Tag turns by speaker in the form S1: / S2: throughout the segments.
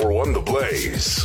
S1: 1041 The Blaze.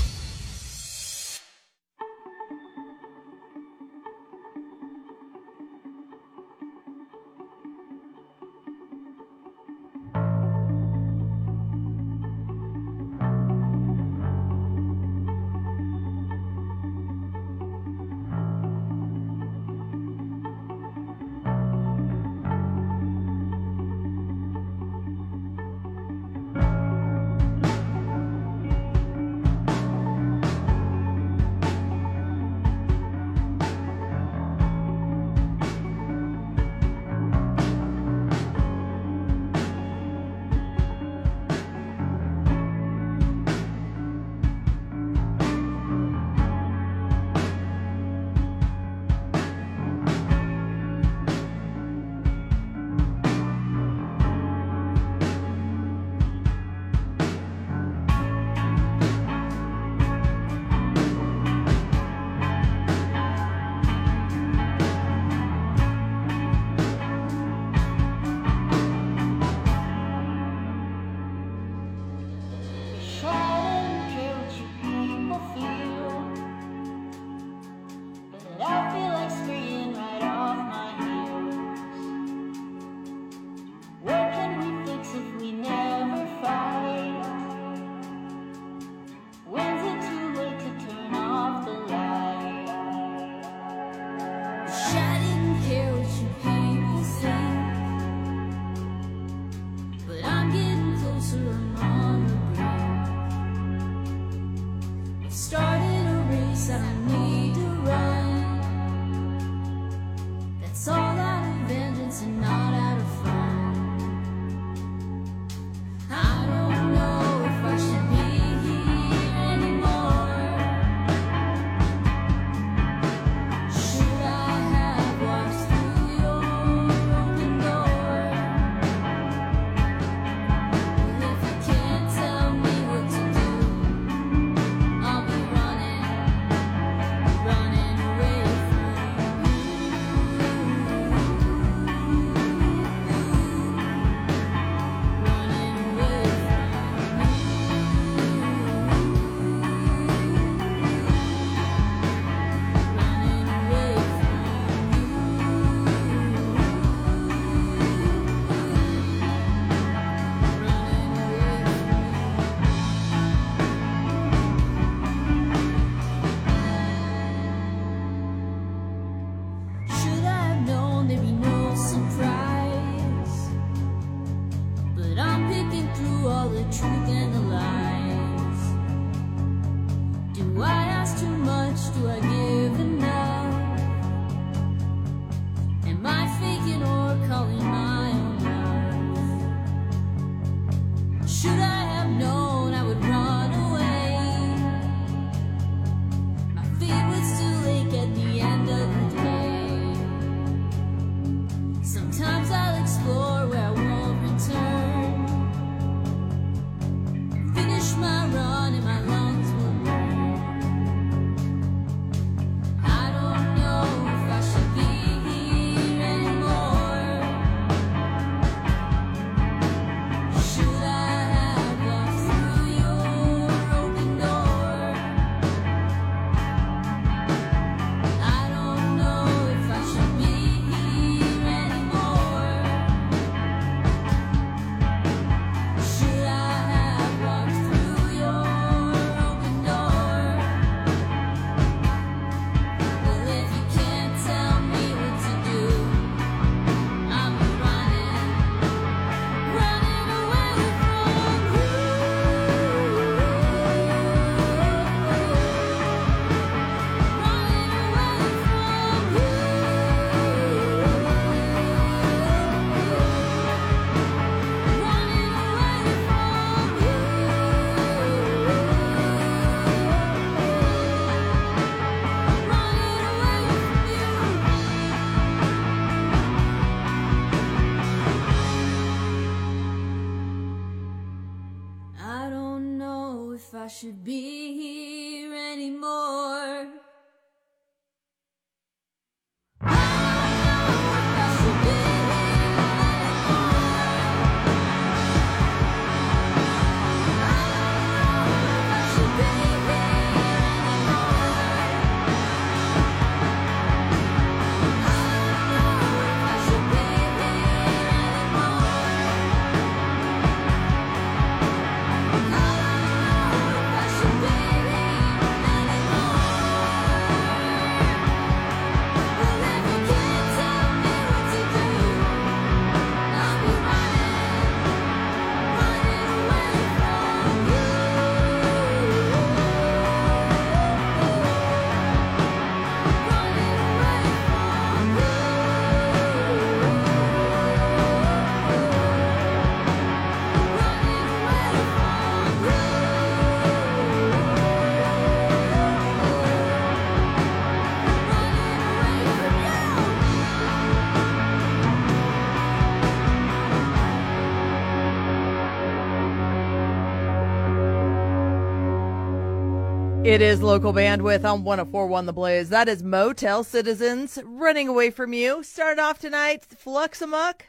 S2: It is local bandwidth on 1041 The Blaze. That is Motel Citizens running away from you. Starting off tonight, Flux Amok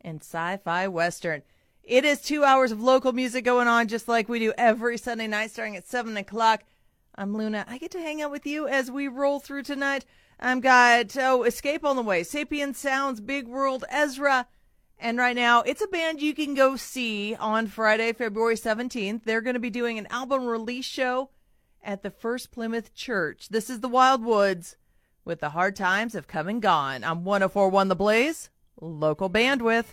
S2: and Sci Fi Western. It is two hours of local music going on just like we do every Sunday night starting at 7 o'clock. I'm Luna. I get to hang out with you as we roll through tonight. I'm got oh, Escape on the Way, Sapien Sounds, Big World, Ezra. And right now, it's a band you can go see on Friday, February 17th. They're going to be doing an album release show at the First Plymouth Church. This is the Wildwoods with the hard times have come and gone. I'm 1041 The Blaze, local bandwidth.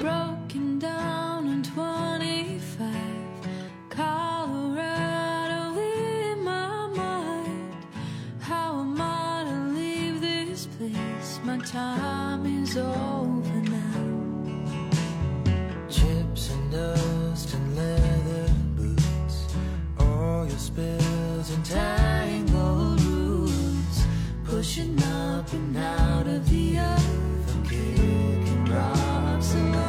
S3: Broken down in 25, Colorado in my mind. How am I to leave this place? My time is over. Spills and roots, pushing up and out of the earth,
S4: kicking rocks.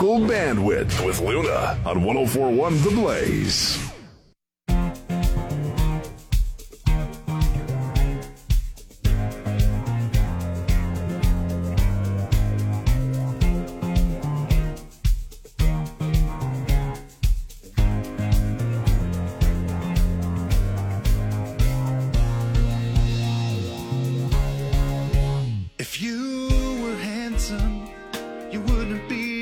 S4: Local Bandwidth with Luna on 1041 The Blaze.
S5: If you were handsome, you wouldn't be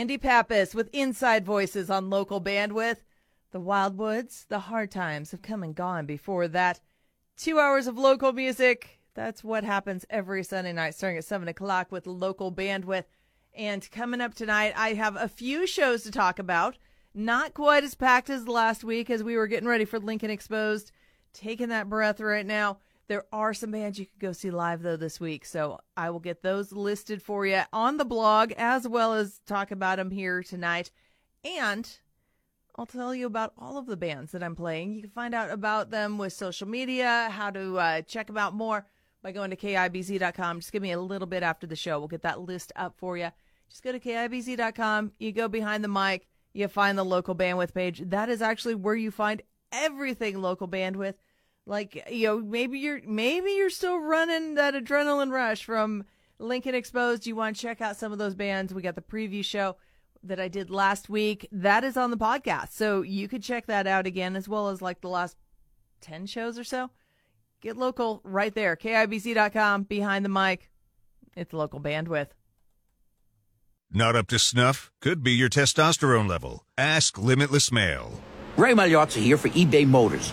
S2: Andy Pappas with Inside Voices on local bandwidth. The Wildwoods, the hard times have come and gone before that. Two hours of local music. That's what happens every Sunday night starting at 7 o'clock with local bandwidth. And coming up tonight, I have a few shows to talk about. Not quite as packed as last week as we were getting ready for Lincoln Exposed. Taking that breath right now. There are some bands you could go see live though this week, so I will get those listed for you on the blog as well as talk about them here tonight. And I'll tell you about all of the bands that I'm playing. You can find out about them with social media, how to uh, check them out more by going to kibz.com. Just give me a little bit after the show. We'll get that list up for you. Just go to kibz.com. You go behind the mic, you find the local bandwidth page. That is actually where you find everything local bandwidth. Like you know, maybe you're maybe you're still running that adrenaline rush from Lincoln Exposed. You want to check out some of those bands. We got the preview show that I did last week. That is on the podcast. So you could check that out again, as well as like the last 10 shows or so. Get local right there. KIBZ.com, behind the mic. It's local bandwidth.
S6: Not up to snuff? Could be your testosterone level. Ask Limitless Male.
S7: Ray Magliozzi here for eBay Motors.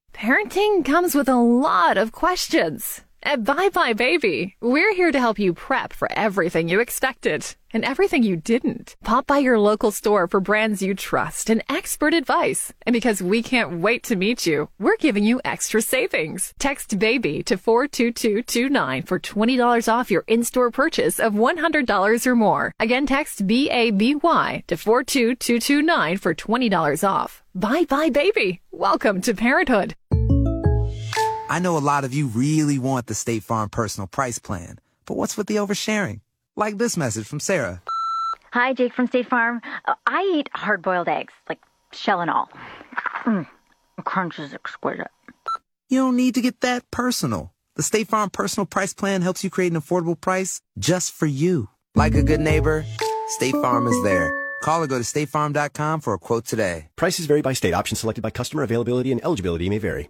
S8: Parenting comes with a lot of questions. At buybuy BABY, we're here to help you prep for everything you expected and everything you didn't. Pop by your local store for brands you trust and expert advice. And because we can't wait to meet you, we're giving you extra savings. Text BABY to 42229 for $20 off your in-store purchase of $100 or more. Again, text B-A-B-Y to 42229 for $20 off. buybuy BABY. Welcome to parenthood.
S9: I know a lot of you really want the State Farm personal price plan, but what's with the oversharing? Like this message from Sarah.
S10: Hi, Jake from State Farm. Uh, I eat hard boiled eggs, like shell and all. Mm, crunch is exquisite.
S9: You don't need to get that personal. The State Farm personal price plan helps you create an affordable price just for you. Like a good neighbor, State Farm is there. Call or go to statefarm.com for a quote today.
S11: Prices vary by state. Options selected by customer. Availability and eligibility may vary.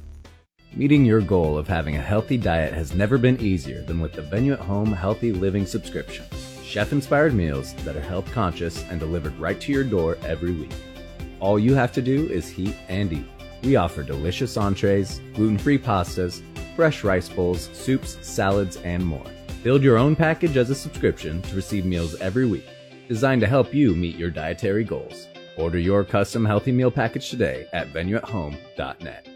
S12: Meeting your goal of having a healthy diet has never been easier than with the Venue at Home Healthy Living subscription. Chef inspired meals that are health conscious and delivered right to your door every week. All you have to do is heat and eat. We offer delicious entrees, gluten free pastas, fresh rice bowls, soups, salads, and more. Build your own package as a subscription to receive meals every week, designed to help you meet your dietary goals. Order your custom healthy meal package today at venueathome.net.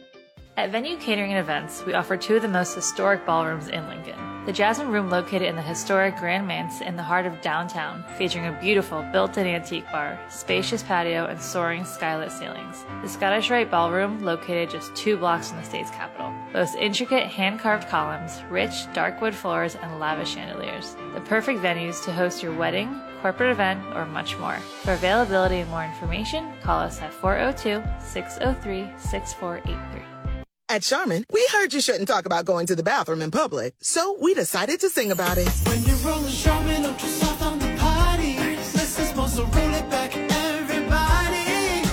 S13: At Venue Catering and Events, we offer two of the most historic ballrooms in Lincoln. The Jasmine Room, located in the historic Grand Manse in the heart of downtown, featuring a beautiful built in antique bar, spacious patio, and soaring skylit ceilings. The Scottish Rite Ballroom, located just two blocks from the state's capital, boasts intricate hand carved columns, rich dark wood floors, and lavish chandeliers. The perfect venues to host your wedding, corporate event, or much more. For availability and more information, call us at 402 603 6483.
S14: At Charmin, we heard you shouldn't talk about going to the bathroom in public, so we decided to sing about it.
S15: When you're rolling Charmin Ultra Soft on the party, this is supposed to roll it back, everybody.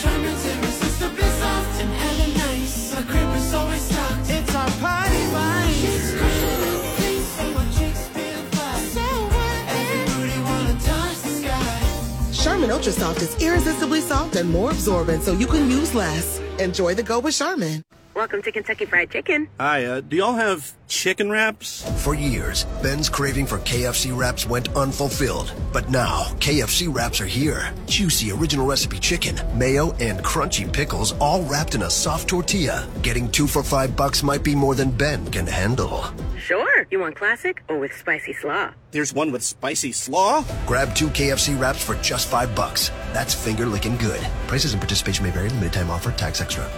S15: Charmin's irresistibly soft and hella nice. The crib is always stocked. It's our party vibe. It's cushion clean, so my chicks feel fly. So what? Everybody wanna touch the sky.
S14: Charmin Ultra Soft is irresistibly soft and more absorbent, so you can use less. Enjoy the go with Charmin.
S16: Welcome to Kentucky Fried Chicken.
S17: Hi, uh, do y'all have chicken wraps?
S18: For years, Ben's craving for KFC wraps went unfulfilled. But now, KFC wraps are here. Juicy original recipe chicken, mayo, and crunchy pickles all wrapped in a soft tortilla. Getting two for five bucks might be more than Ben can handle.
S16: Sure. You want classic or with spicy slaw?
S17: There's one with spicy slaw?
S18: Grab two KFC wraps for just five bucks. That's finger licking good. Prices and participation may vary. Limited time offer. Tax extra.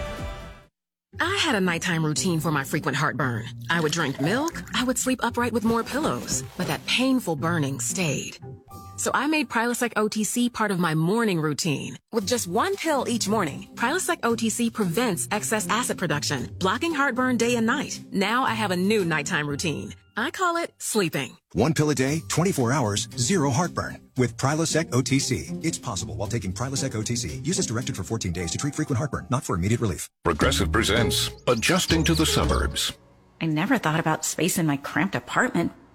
S19: I had a nighttime routine for my frequent heartburn. I would drink milk, I would sleep upright with more pillows, but that painful burning stayed. So I made Prilosec OTC part of my morning routine. With just one pill each morning, Prilosec OTC prevents excess acid production, blocking heartburn day and night. Now I have a new nighttime routine. I call it sleeping.
S20: One pill a day, 24 hours, zero heartburn. With Prilosec OTC. It's possible while taking Prilosec OTC. Use as directed for 14 days to treat frequent heartburn, not for immediate relief.
S21: Progressive presents Adjusting to the Suburbs.
S22: I never thought about space in my cramped apartment,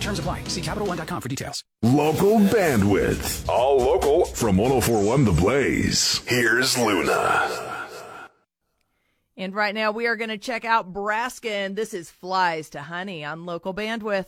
S23: Terms apply. See CapitalOne.com for details.
S1: Local bandwidth. All local from 1041 The Blaze. Here's Luna.
S24: And right now we are going to check out Braskin. This is Flies to Honey on local bandwidth.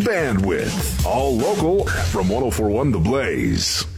S1: Bandwidth. All local from 1041 The Blaze.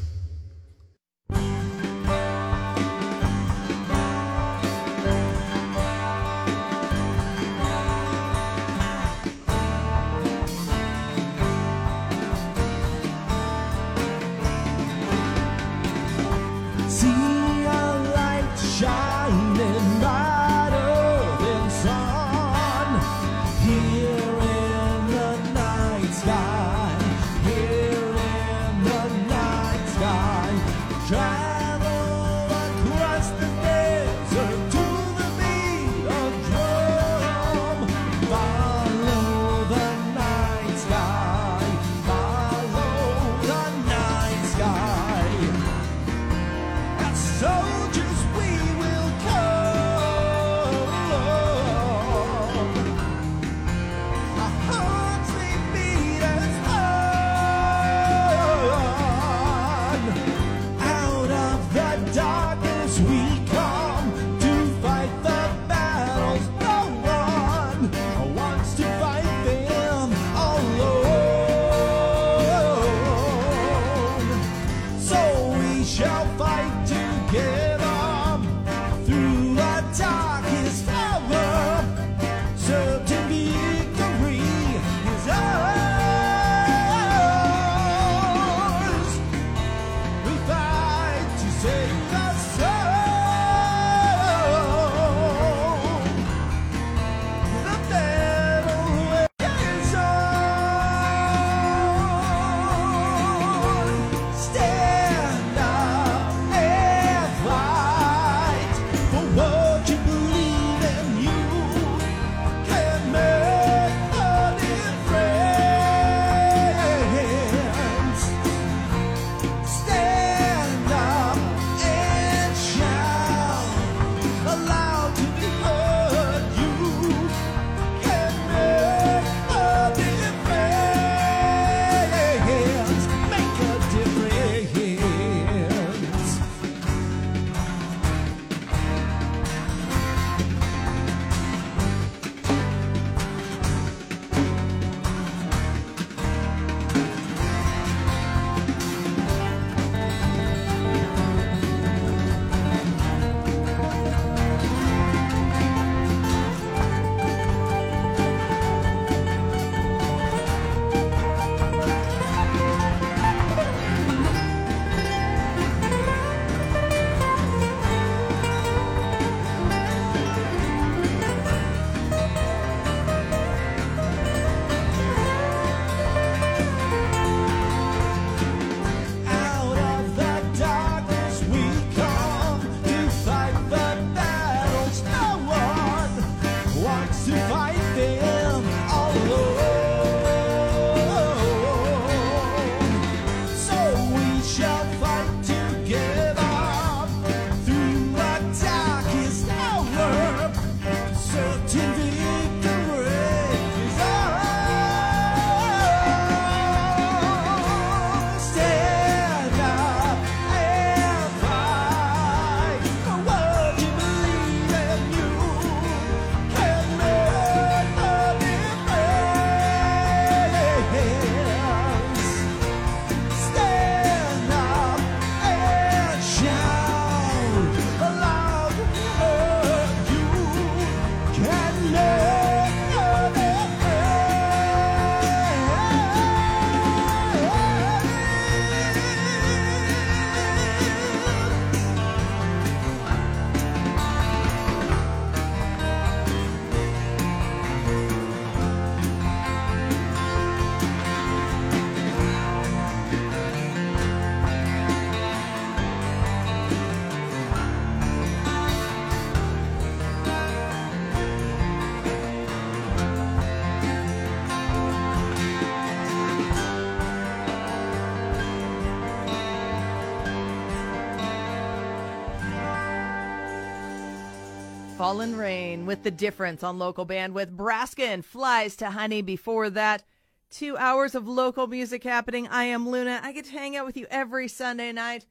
S2: Fallen Rain with the difference on local bandwidth. Braskin flies to honey before that. Two hours of local music happening. I am Luna. I get to hang out with you every Sunday night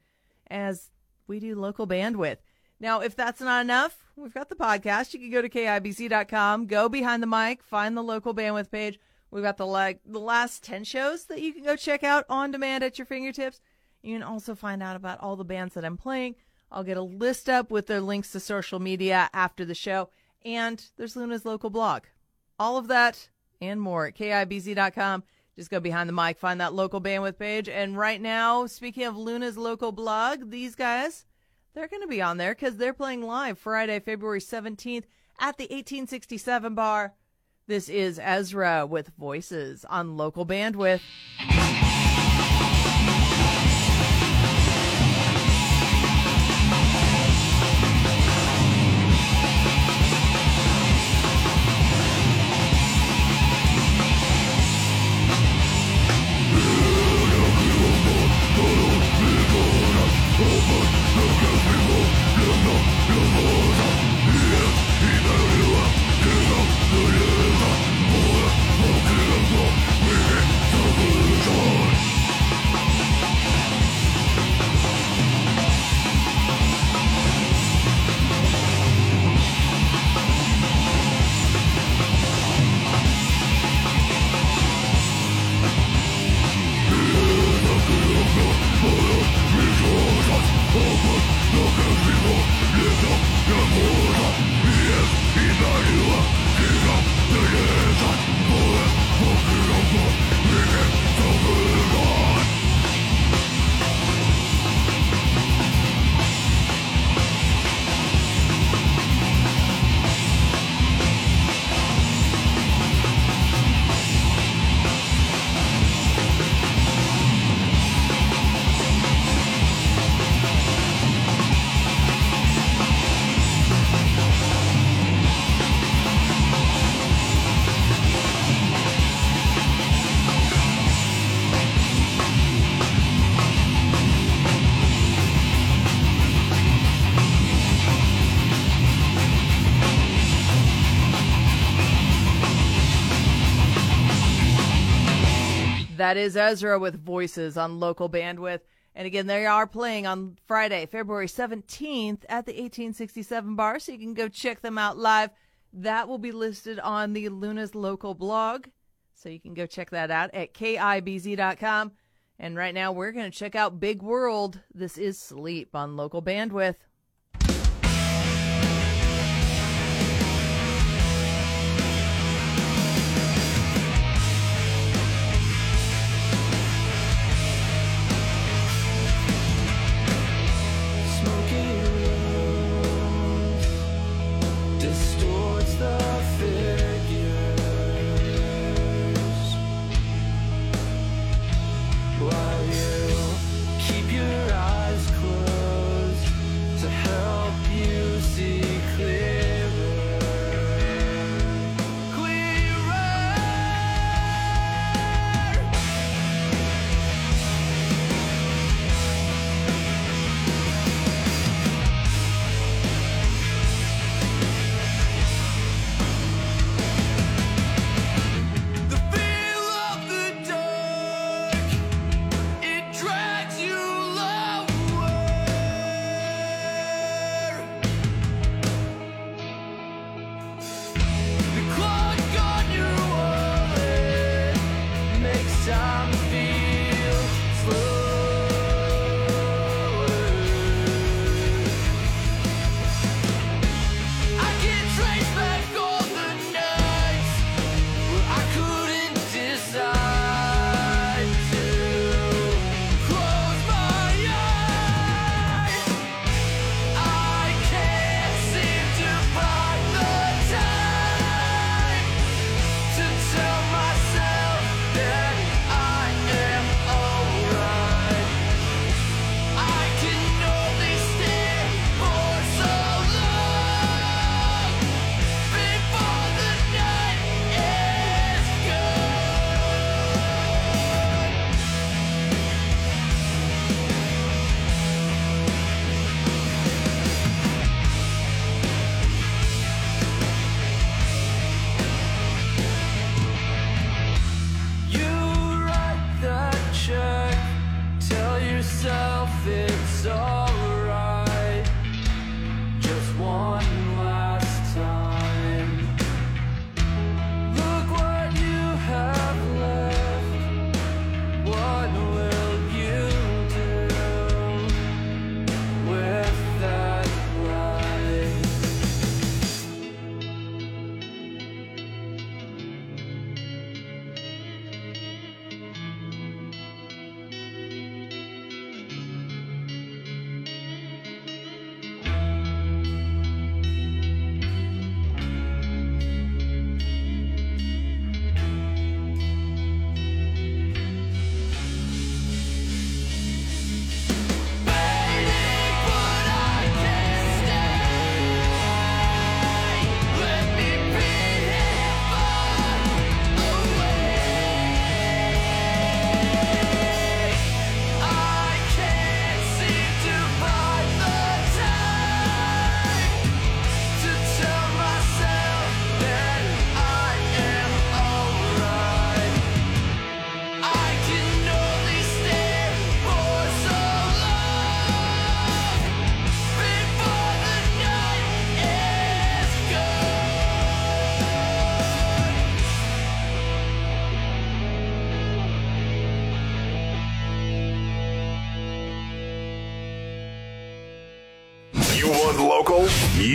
S2: as we do local bandwidth. Now, if that's not enough, we've got the podcast. You can go to KIBZ.com, go behind the mic, find the local bandwidth page. We've got the like the last 10 shows that you can go check out on demand at your fingertips. You can also find out about all the bands that I'm playing. I'll get a list up with their links to social media after the show. And there's Luna's local blog. All of that and more at KIBZ.com. Just go behind the mic, find that local bandwidth page. And right now, speaking of Luna's local blog, these guys, they're going to be on there because they're playing live Friday, February 17th at the 1867 bar. This is Ezra with Voices on local bandwidth. That is Ezra with Voices on local bandwidth. And again, they are playing on Friday, February 17th at the 1867 bar, so you can go check them out live. That will be listed on the Luna's local blog, so you can go check that out at kibz.com. And right now, we're going to check out Big World. This is Sleep on local bandwidth.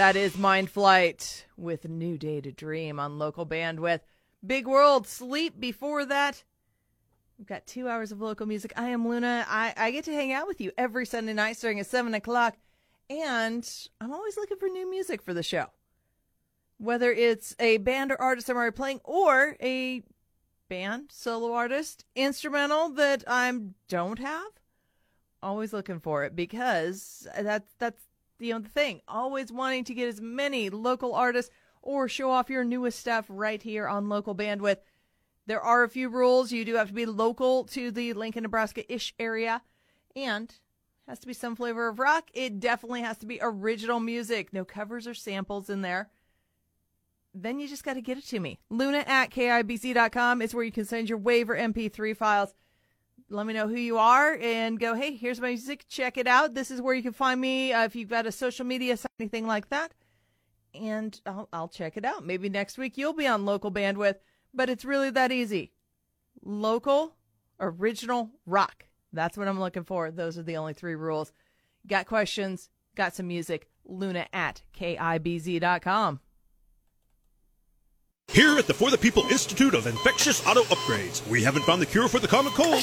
S2: That is Mind Flight with New Day to Dream on local bandwidth. Big World Sleep before that. We've got two hours of local music. I am Luna. I, I get to hang out with you every Sunday night starting at 7 o'clock. And I'm always looking for new music for the show. Whether it's a band or artist I'm already playing or a band, solo artist, instrumental that I don't have. Always looking for it because that's that's you know the thing. Always wanting to get as many local artists or show off your newest stuff right here on local bandwidth. There are a few rules. You do have to be local to the Lincoln, Nebraska ish area, and has to be some flavor of rock. It definitely has to be original music. No covers or samples in there. Then you just got to get it to me. Luna at KIBZ.com is where you can send your waiver MP3 files. Let me know who you are and go, hey, here's my music. Check it out. This is where you can find me uh, if you've got a social media, anything like that. And I'll, I'll check it out. Maybe next week you'll be on local bandwidth, but it's really that easy. Local, original rock. That's what I'm looking for. Those are the only three rules. Got questions? Got some music? Luna at KIBZ.com.
S25: Here at the For the People Institute of Infectious Auto Upgrades, we haven't found the cure for the common cold,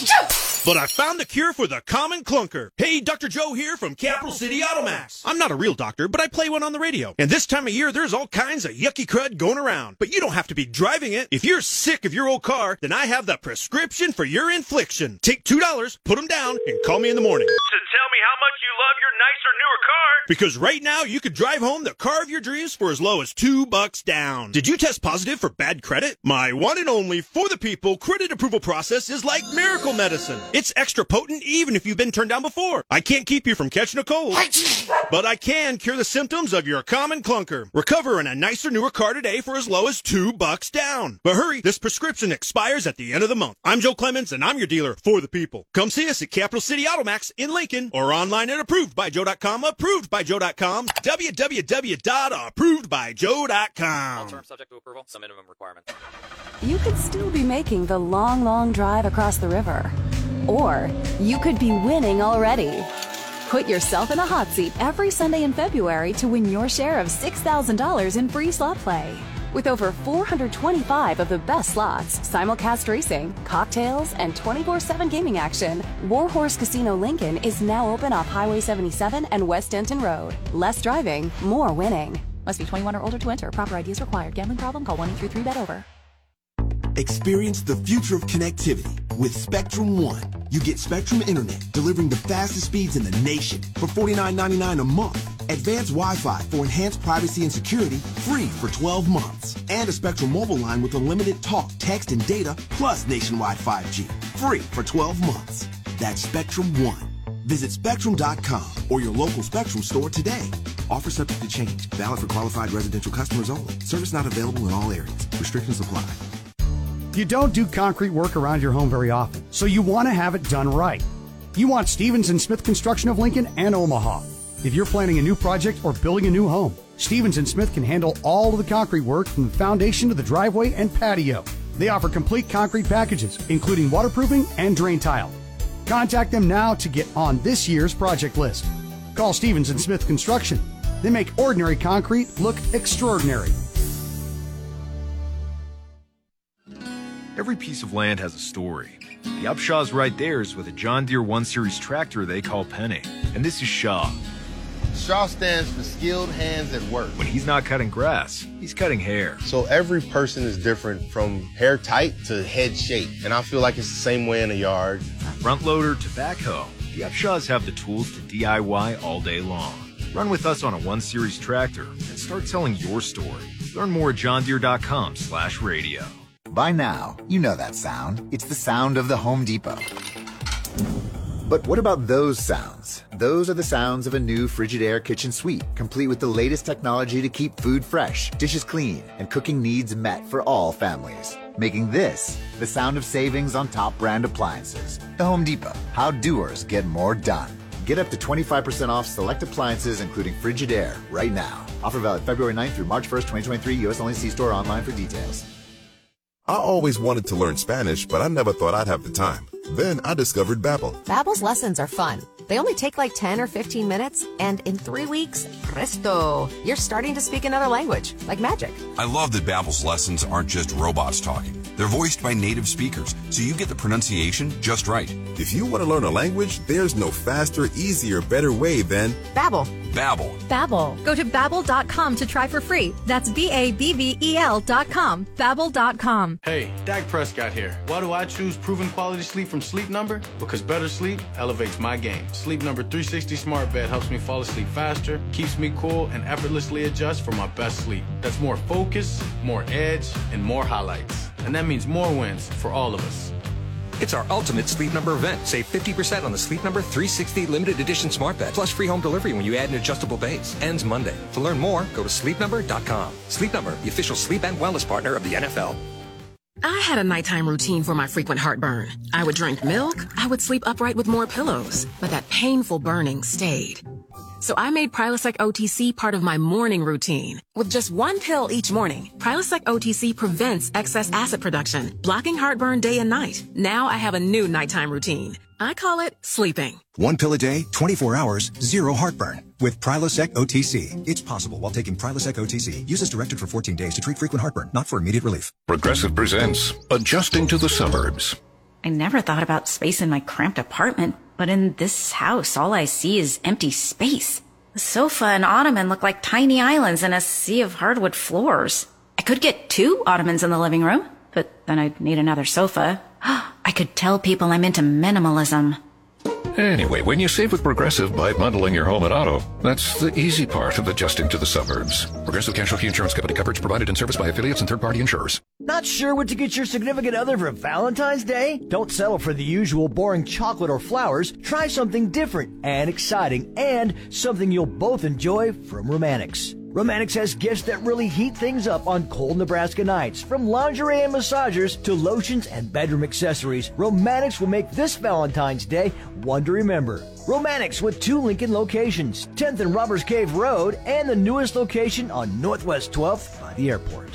S25: but I found the cure for the common clunker. Hey, Dr. Joe here from Capital City Automax. I'm not a real doctor, but I play one on the radio. And this time of year, there's all kinds of yucky crud going around. But you don't have to be driving it. If you're sick of your old car, then I have the prescription for your infliction. Take $2, put them down, and call me in the morning.
S26: To tell me how much you love your nicer, newer car.
S25: Because right now you could drive home the car of your dreams for as low as two bucks down. Did you test positive for bad credit? My one and only for the people credit approval process is like miracle medicine. It's extra potent even if you've been turned down before. I can't keep you from catching a cold, but I can cure the symptoms of your common clunker. Recover in a nicer, newer car today for as low as two bucks down. But hurry, this prescription expires at the end of the month. I'm Joe Clemens and I'm your dealer for the people. Come see us at Capital City Automax in Lincoln or online at approvedbyjoe.com, approvedbyjoe.com, www.approvedbyjoe.com.
S27: All terms subject to approval. Some minimum requirements.
S28: You could still be making the long, long drive across the river. Or you could be winning already. Put yourself in a hot seat every Sunday in February to win your share of $6,000 in free slot play. With over 425 of the best slots, simulcast racing, cocktails, and 24 7 gaming action, Warhorse Casino Lincoln is now open off Highway 77 and West Denton Road. Less driving, more winning. Must be 21 or older to enter. Proper ID is required. Gambling problem? Call 1 833 bet over.
S29: Experience the future of connectivity with Spectrum One. You get Spectrum Internet delivering the fastest speeds in the nation for $49.99 a month. Advanced Wi-Fi for enhanced privacy and security, free for 12 months. And a Spectrum mobile line with unlimited talk, text, and data, plus nationwide 5G, free for 12 months. That's Spectrum One. Visit Spectrum.com or your local Spectrum store today. Offer subject to change. Valid for qualified residential customers only. Service not available in all areas. Restrictions apply.
S30: You don't do concrete work around your home very often, so you want to have it done right. You want Stevens and Smith Construction of Lincoln and Omaha. If you're planning a new project or building a new home, Stevens and Smith can handle all of the concrete work from the foundation to the driveway and patio. They offer complete concrete packages, including waterproofing and drain tile. Contact them now to get on this year's project list. Call Stevens and Smith Construction. They make ordinary concrete look extraordinary.
S31: Every piece of land has a story. The Upshaw's right there is with a John Deere 1 Series tractor they call Penny. And this is Shaw.
S32: Shaw stands for skilled hands at work.
S31: When he's not cutting grass, he's cutting hair.
S32: So every person is different from hair tight to head shape. And I feel like it's the same way in a yard.
S31: Front loader to backhoe, the Upshaws have the tools to DIY all day long. Run with us on a 1 Series tractor and start telling your story. Learn more at johndeere.com slash radio.
S20: By now, you know that sound. It's the sound of the Home Depot. But what about those sounds? Those are the sounds of a new Frigidaire kitchen suite, complete with the latest technology to keep food fresh, dishes clean, and cooking needs met for all families. Making this the sound of savings on top brand appliances. The Home Depot. How doers get more done. Get up to 25% off select appliances, including Frigidaire, right now. Offer valid February 9th through March 1st, 2023. U.S. only. See store online for details.
S33: I always wanted to learn Spanish, but I never thought I'd have the time. Then I discovered Babbel.
S34: Babbel's lessons are fun. They only take like 10 or 15 minutes, and in three weeks, presto, you're starting to speak another language, like magic.
S35: I love that Babbel's lessons aren't just robots talking. They're voiced by native speakers, so you get the pronunciation just right.
S33: If you want to learn a language, there's no faster, easier, better way than
S34: Babbel.
S35: Babbel.
S36: Babbel. Go to babbel.com to try for free. That's B A B B E L dot com. Babbel.com.
S17: Hey, Dak Prescott here. Why do I choose proven quality sleep from Sleep Number? Because better sleep elevates my game. Sleep Number 360 Smart Bed helps me fall asleep faster, keeps me cool, and effortlessly adjusts for my best sleep. That's more focus, more edge, and more highlights. and that means more wins for all of us.
S37: It's our ultimate Sleep Number event. Save 50% on the Sleep Number 360 limited edition smart bed, plus free home delivery when you add an adjustable base. Ends Monday. To learn more, go to sleepnumber.com. Sleep Number, the official sleep and wellness partner of the NFL.
S19: I had a nighttime routine for my frequent heartburn. I would drink milk, I would sleep upright with more pillows, but that painful burning stayed. So I made Prilosec OTC part of my morning routine. With just one pill each morning, Prilosec OTC prevents excess acid production, blocking heartburn day and night. Now I have a new nighttime routine. I call it sleeping.
S38: One pill a day, 24 hours, zero heartburn. With Prilosec OTC. It's possible while taking Prilosec OTC. Use as directed for 14 days to treat frequent heartburn, not for immediate relief.
S21: Progressive presents Adjusting to the Suburbs.
S22: I never thought about space in my cramped apartment, but in this house, all I see is empty space. The sofa and ottoman look like tiny islands in a sea of hardwood floors. I could get two ottomans in the living room, but then I'd need another sofa. I could tell people I'm into minimalism.
S21: Anyway, when you save with Progressive by bundling your home and auto, that's the easy part of adjusting to the suburbs. Progressive Casualty Insurance Company coverage provided in service by affiliates and third party insurers.
S39: Not sure what to get your significant other for Valentine's Day? Don't settle for the usual boring chocolate or flowers. Try something different and exciting and something you'll both enjoy from Romantix. Romantix has gifts that really heat things up on cold Nebraska nights. From lingerie and massagers to lotions and bedroom accessories, Romantix will make this Valentine's Day one to remember. Romantix with two Lincoln locations, 10th and Robbers Cave Road, and the newest location on Northwest 12th by the airport.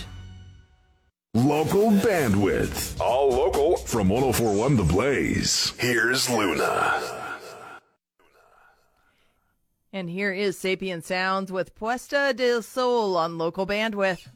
S24: Local bandwidth. All local from 1041 The Blaze. Here's Luna.
S2: And here is Sapient Sounds with Puesta del Sol on local bandwidth.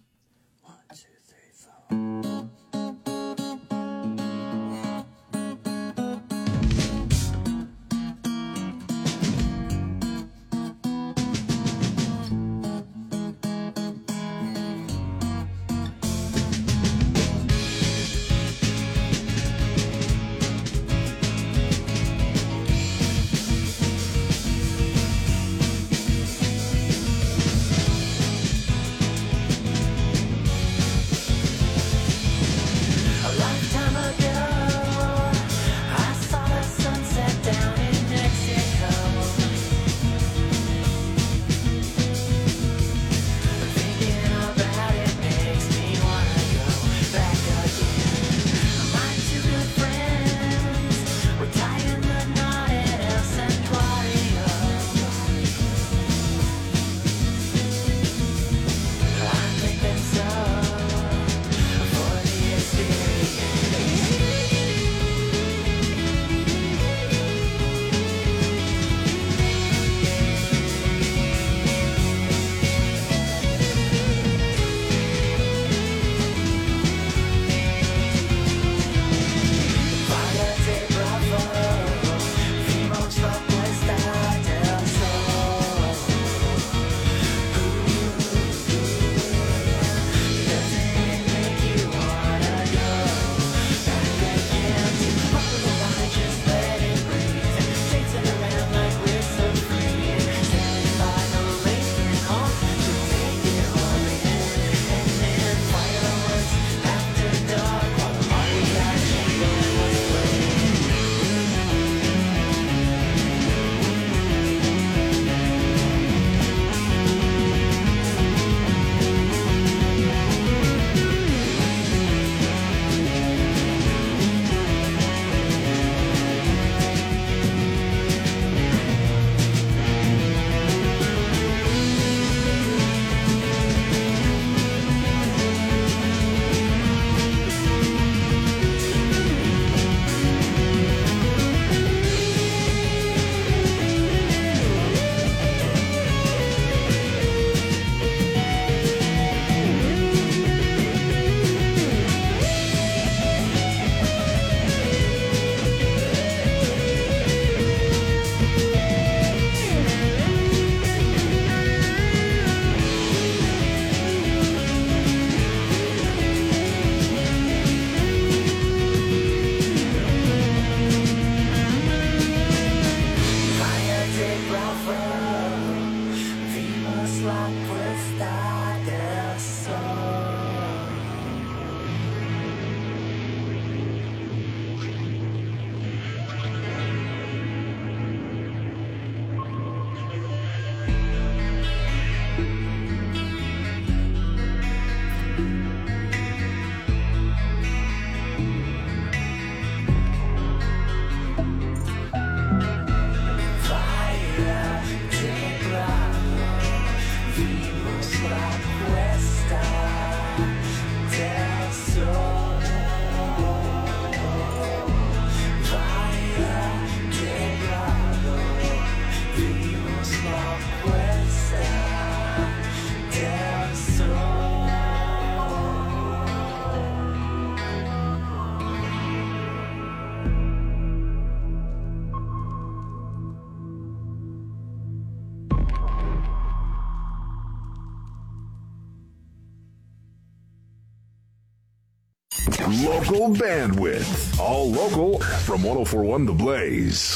S24: Bandwidth. All local from 1041 The Blaze.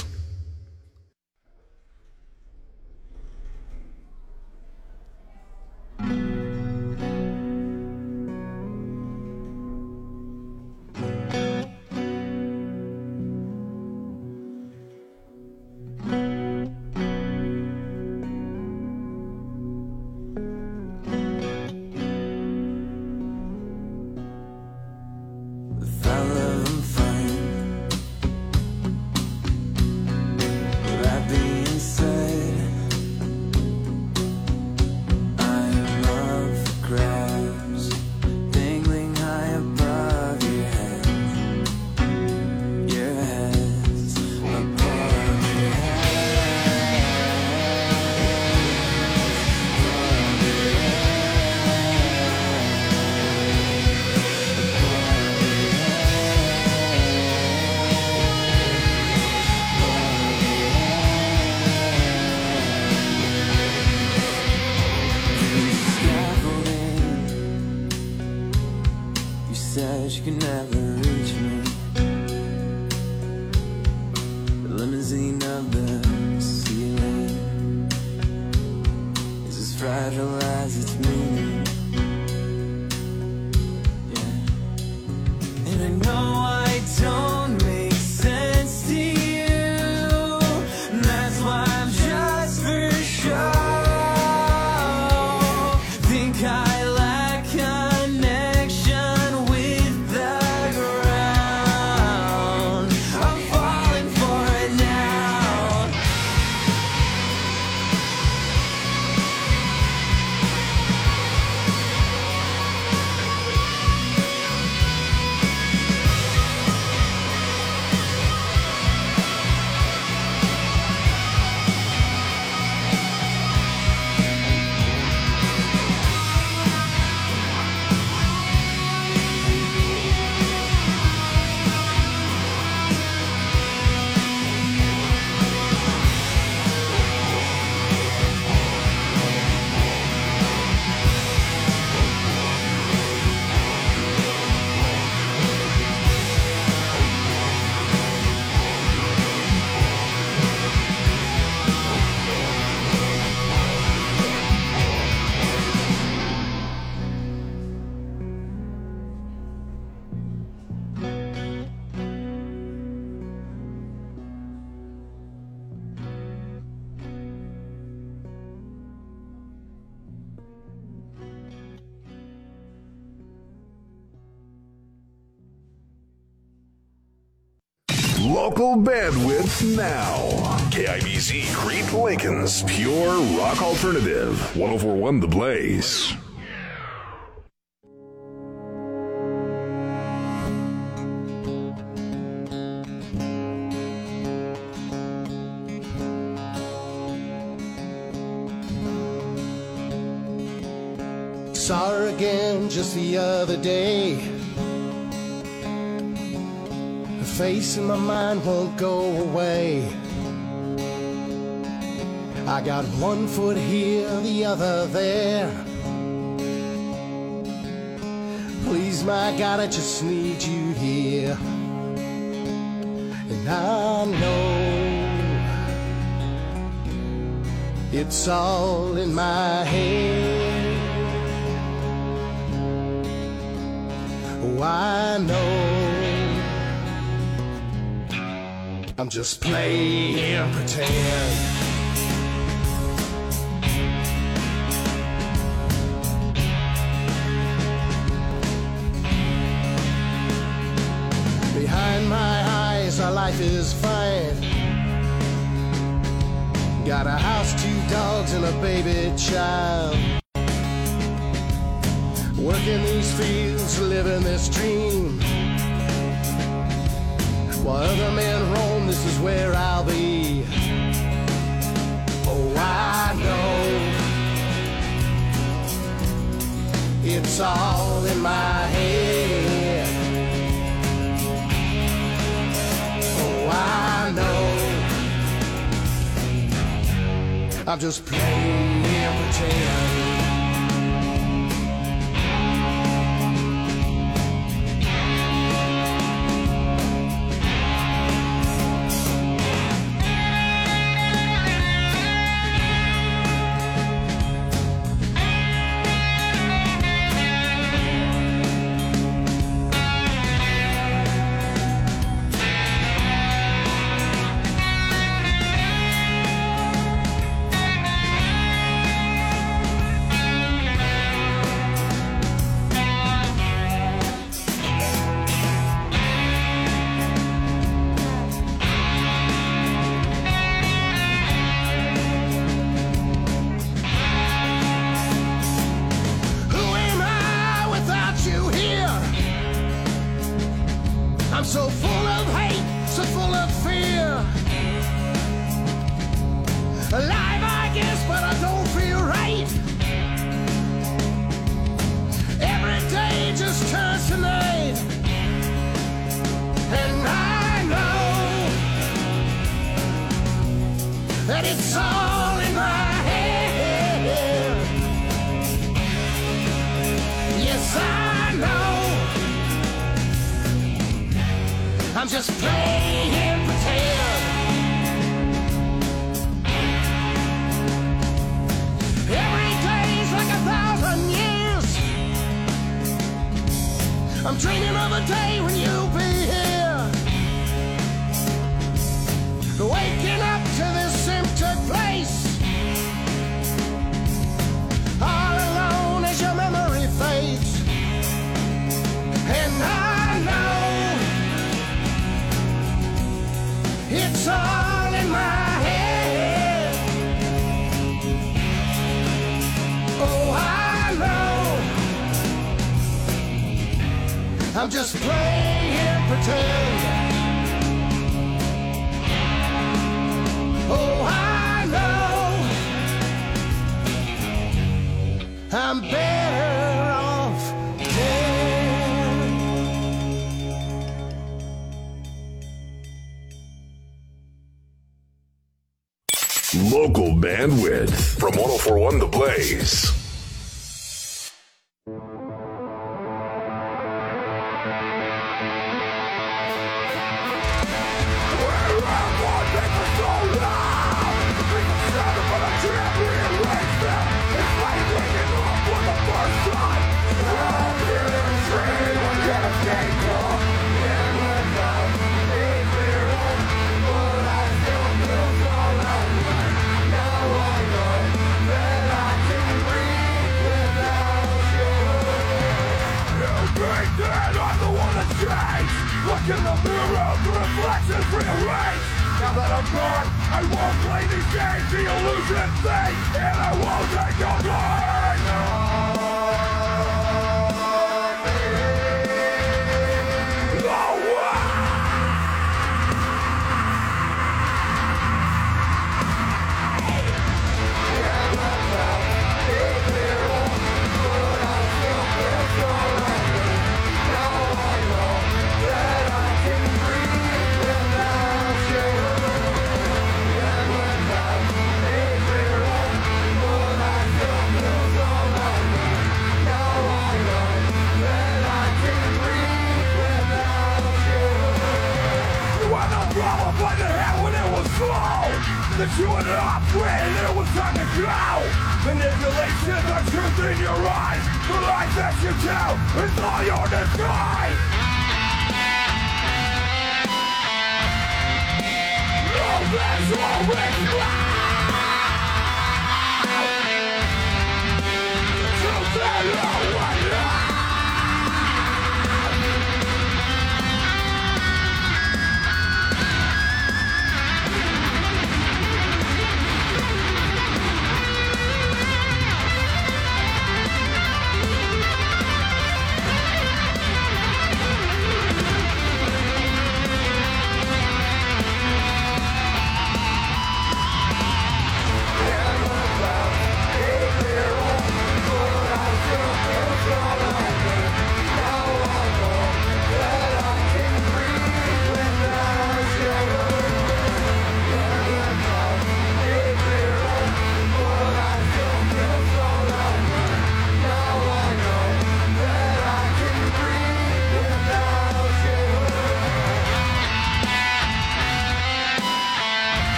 S24: Bandwidth now. KIBZ Crete Lincoln's Pure Rock Alternative. 1041 The Blaze.
S1: Saw her again just the other day. Face in my mind won't go away. I got one foot here, the other there. Please, my God, I just need you here. And I know it's all in my head. Oh, I know I'm just playing pretend. Behind my eyes, our life is fine. Got a house, two dogs, and a baby child. Working these fields, living this dream. While other men roam, this is where I'll be. Oh, I know it's all in my head. Oh, I know I'm just playing pretend.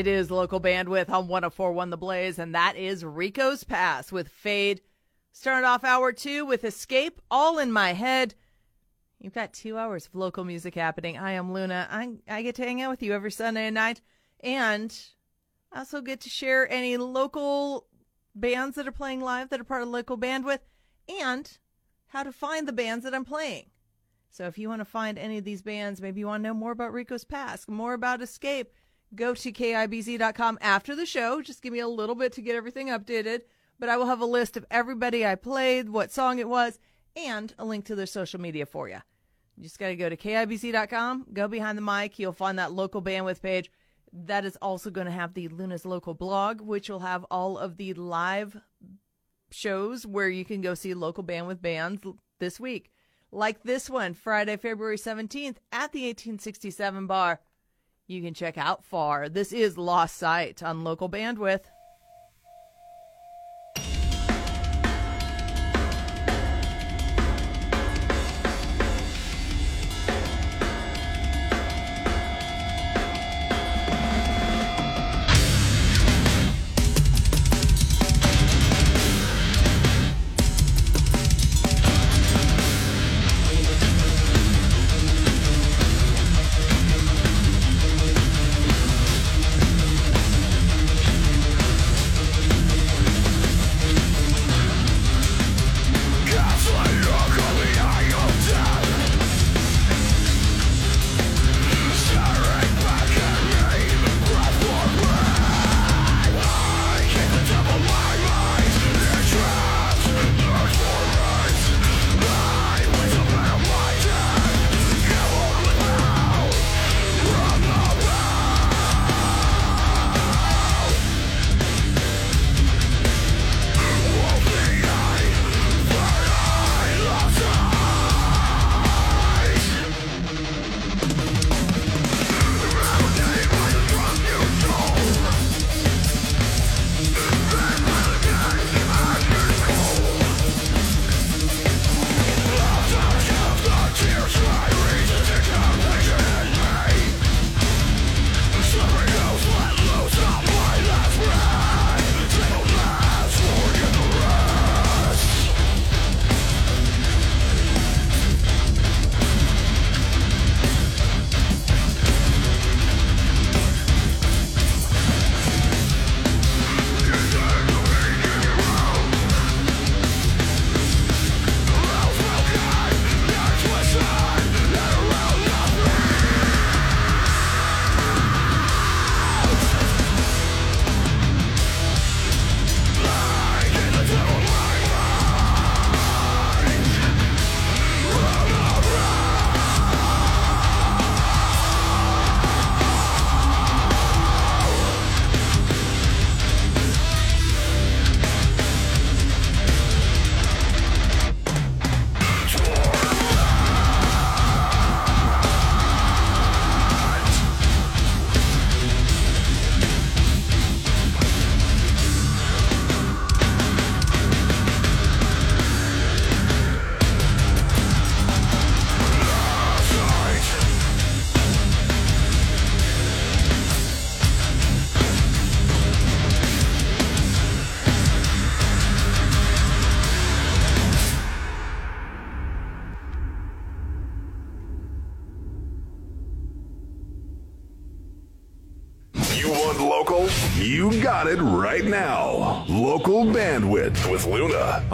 S40: It is
S2: local bandwidth on 1041 The Blaze, and that is Rico's Pass with Fade. Started off hour two with Escape, All in My Head. You've got two hours of local music happening. I am Luna. I, I get to hang out with you every Sunday night. And I also get to share any local bands that are playing live that are part of local bandwidth and how to find the bands that I'm playing. So if you want to find any of these bands, maybe you want to know more about Rico's past, more about Escape, go to KIBZ.com after the show. Just give me a little bit to get everything updated. But I will have a list of everybody I played, what song it was, and a link to their social media for you. You just got to go to KIBZ.com, go behind the mic. You'll find that local bandwidth page. That is also going to have the Luna's local blog, which will have all of the live shows where you can go see local bandwidth bands this week. Like this one, Friday, February 17th at the 1867 bar. You can check out far. This is Lost Sight on local bandwidth.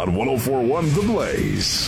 S1: On 1041 The Blaze.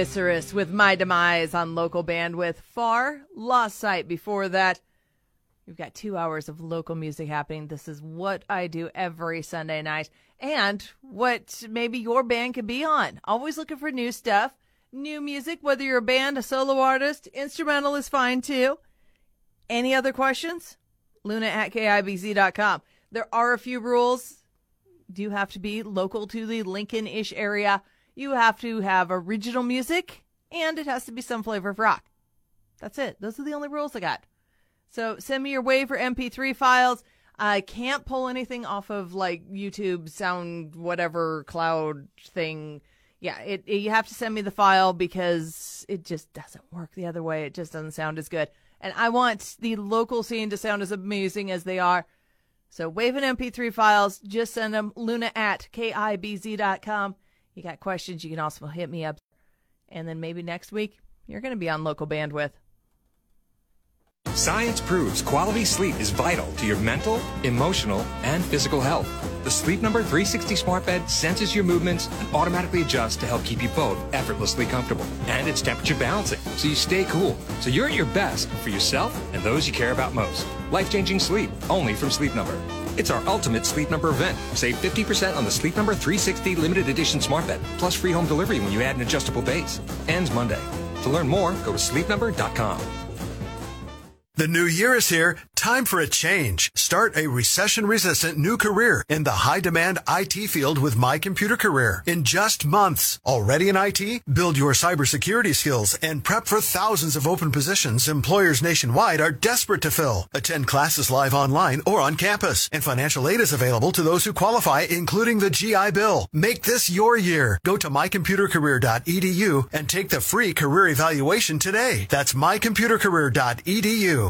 S2: Viscerous with My Demise on local bandwidth. Far, Lost Sight before that. We've got two hours of local music happening. This is what I do every Sunday night and what maybe your band could be on. Always looking for new stuff, new music, whether you're a band, a solo artist, instrumental is fine too. Any other questions? Luna at KIBZ.com. There are a few rules. Do have to be local to the Lincoln ish area. You have to have original music and it has to be some flavor of rock. That's it. Those are the only rules I got. So send me your wave or MP3 files. I can't pull anything off of like YouTube sound whatever cloud thing. Yeah, it, it- you have to send me the file because it just doesn't work the other way. It just doesn't sound as good. And I want the local scene to sound as amazing as they are. So wave and MP3 files, just send them luna at KIBZ.com. You got questions, you can also hit me up. And then maybe next week, you're going to be on local bandwidth.
S37: Science proves quality sleep is vital to your mental, emotional, and physical health. The Sleep Number 360 smart bed senses your movements and automatically adjusts to help keep you both effortlessly comfortable. And it's temperature balancing, so you stay cool. So you're at your best for yourself and those you care about most. Life-changing sleep, only from Sleep Number. It's our ultimate Sleep Number event. Save 50% on the Sleep Number 360 limited edition smart bed, plus free home delivery when you add an adjustable base. Ends Monday. To learn more, go to sleepnumber.com.
S41: The new year is here. Time for a change. Start a recession resistant new career in the high demand IT field with My Computer Career in just months. Already in IT? Build your cybersecurity skills and prep for thousands of open positions employers nationwide are desperate to fill. Attend classes live online or on campus and financial aid is available to those who qualify, including the GI Bill. Make this your year. Go to mycomputercareer.edu and take the free career evaluation today. That's mycomputercareer.edu.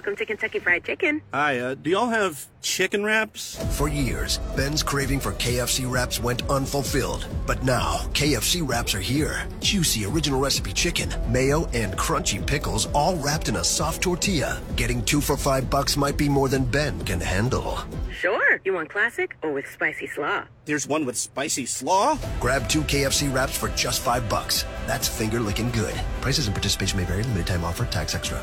S16: Welcome to Kentucky Fried Chicken.
S17: Hi, uh, do y'all have chicken wraps?
S18: For years, Ben's craving for KFC wraps went unfulfilled. But now, KFC wraps are here. Juicy original recipe chicken, mayo, and crunchy pickles all wrapped in a soft tortilla. Getting two for five bucks might be more than Ben can handle.
S16: Sure. You want classic or with spicy slaw?
S17: There's one with spicy slaw?
S18: Grab two KFC wraps for just five bucks. That's finger licking good. Prices and participation may vary. Limited time offer. Tax extra.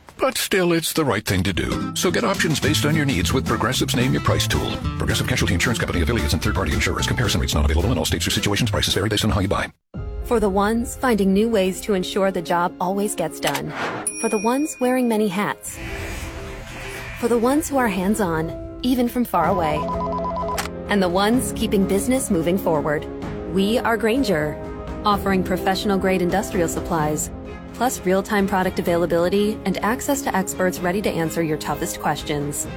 S21: But still, it's the right thing to do. So get options based on your needs with Progressive's Name Your Price tool. Progressive Casualty Insurance Company affiliates and third-party insurers. Comparison rates not available in all states or situations. Prices vary based on how you buy.
S8: For the ones finding new ways to ensure the job always gets done. For the ones wearing many hats. For the ones who are hands-on, even from far away. And the ones keeping business moving forward. We are Grainger, offering professional-grade industrial supplies plus real-time product availability and access to experts ready to answer your toughest questions.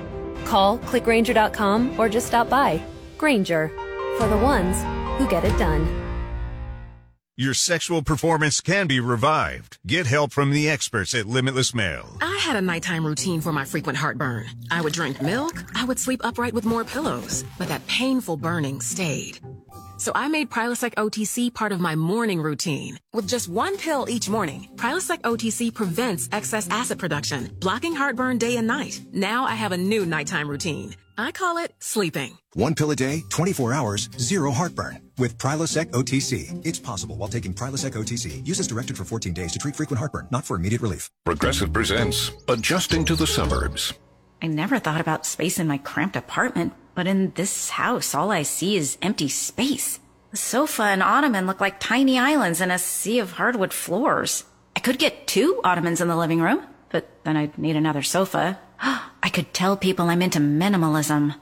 S8: Call clickgrainger.com or just stop by. Grainger, for the ones who get it done.
S6: Your sexual performance can be revived. Get help from the experts at Limitless Male.
S19: I had a nighttime routine for my frequent heartburn. I would drink milk, I would sleep upright with more pillows, but that painful burning stayed. So I made Prilosec OTC part of my morning routine. With just one pill each morning, Prilosec OTC prevents excess acid production, blocking heartburn day and night. Now I have a new nighttime routine. I call it sleeping.
S20: One pill a day, 24 hours, zero heartburn. With Prilosec OTC. It's possible while taking Prilosec OTC. Use as directed for 14 days to treat frequent heartburn, not for immediate relief.
S21: Progressive presents Adjusting to the Suburbs.
S22: I never thought about space in my cramped apartment, but in this house, all I see is empty space. The sofa and ottoman look like tiny islands in a sea of hardwood floors. I could get two ottomans in the living room, but then I'd need another sofa. I could tell people I'm into minimalism.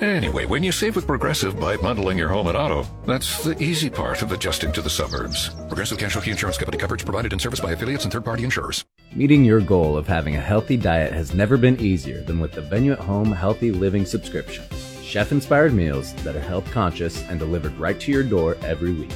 S21: Anyway, when you save with Progressive by bundling your home and auto, that's the easy part of adjusting to the suburbs. Progressive Casualty Insurance Company coverage provided in service by affiliates and third-party insurers.
S12: Meeting your goal of having a healthy diet has never been easier than with the Venue at Home Healthy Living subscription. Chef-inspired meals that are health conscious and delivered right to your door every week.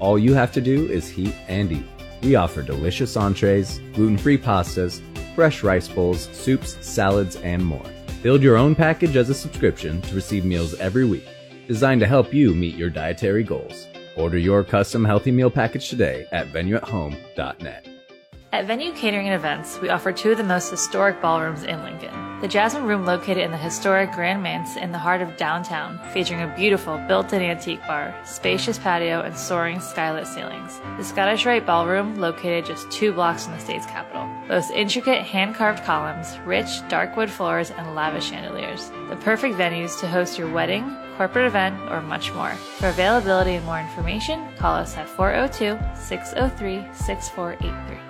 S12: All you have to do is heat and eat. We offer delicious entrees, gluten-free pastas, fresh rice bowls, soups, salads, and more. Build your own package as a subscription to receive meals every week, designed to help you meet your dietary goals. Order your custom healthy meal package today at venueathome.net.
S13: At Venue Catering and Events, we offer two of the most historic ballrooms in Lincoln. The Jasmine Room, located in the historic Grand Manse in the heart of downtown, featuring a beautiful built in antique bar, spacious patio, and soaring skylit ceilings. The Scottish Rite Ballroom, located just two blocks from the state's capital, boasts intricate hand carved columns, rich dark wood floors, and lavish chandeliers. The perfect venues to host your wedding, corporate event, or much more. For availability and more information, call us at 402 603 6483.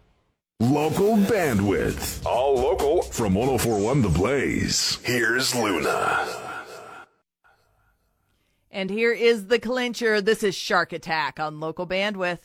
S42: Local bandwidth. All local from 1041 The Blaze. Here's Luna.
S2: And here is the clincher. This is Shark Attack on local bandwidth.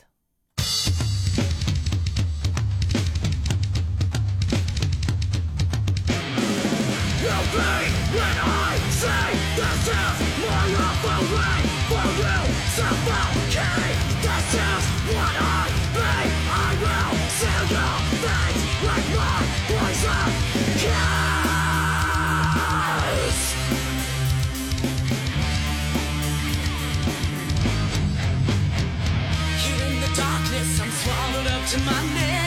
S24: To my neck.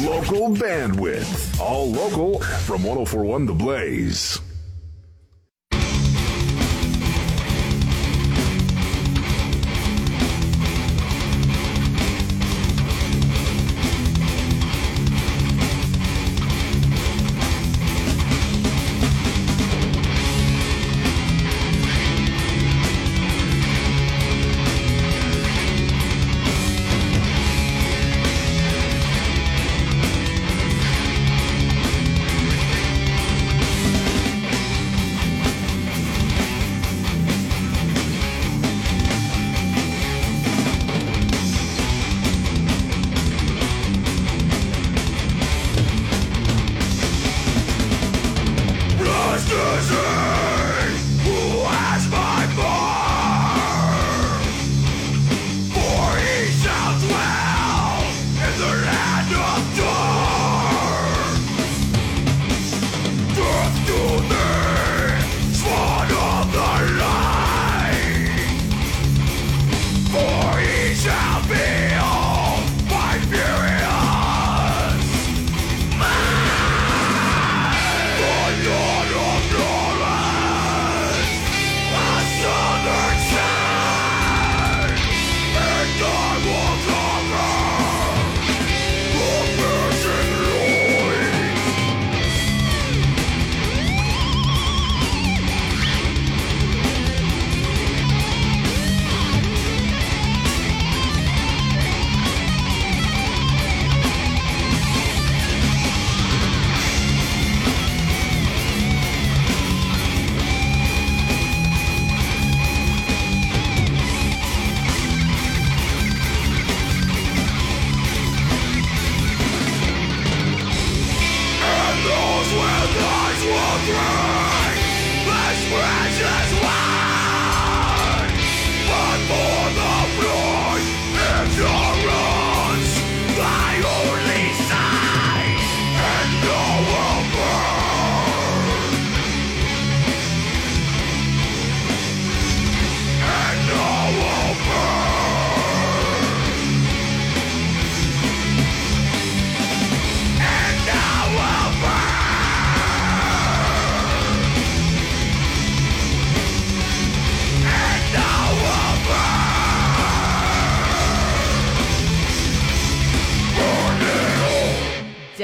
S24: Local bandwidth. All local from 1041 The Blaze.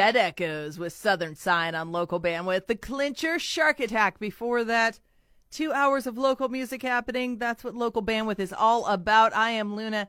S2: Dead Echoes with Southern Sign on local bandwidth. The Clincher Shark Attack before that. Two hours of local music happening. That's what local bandwidth is all about. I am Luna.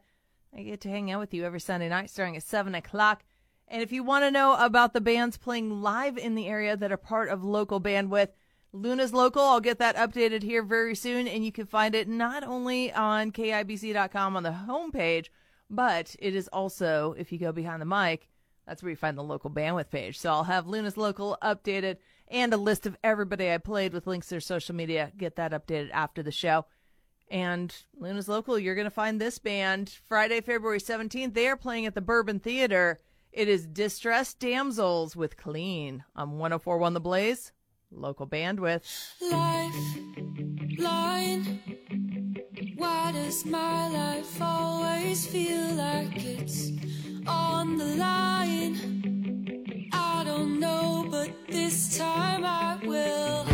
S2: I get to hang out with you every Sunday night starting at 7 o'clock. And if you want to know about the bands playing live in the area that are part of local bandwidth, Luna's Local, I'll get that updated here very soon. And you can find it not only on KIBZ.com on the homepage, but it is also, if you go behind the mic, That's where you find the local bandwidth page. So I'll have Luna's Local updated and a list of everybody I played with links to their social media. Get that updated after the show. And Luna's Local, you're going to find this band Friday, February 17th. They are playing at the Bourbon Theater. It is Distressed Damsels with Clean on 1041 The Blaze, local bandwidth.
S4: Lifeline. Why does my life always feel like it's on the line? I don't know, but this time I will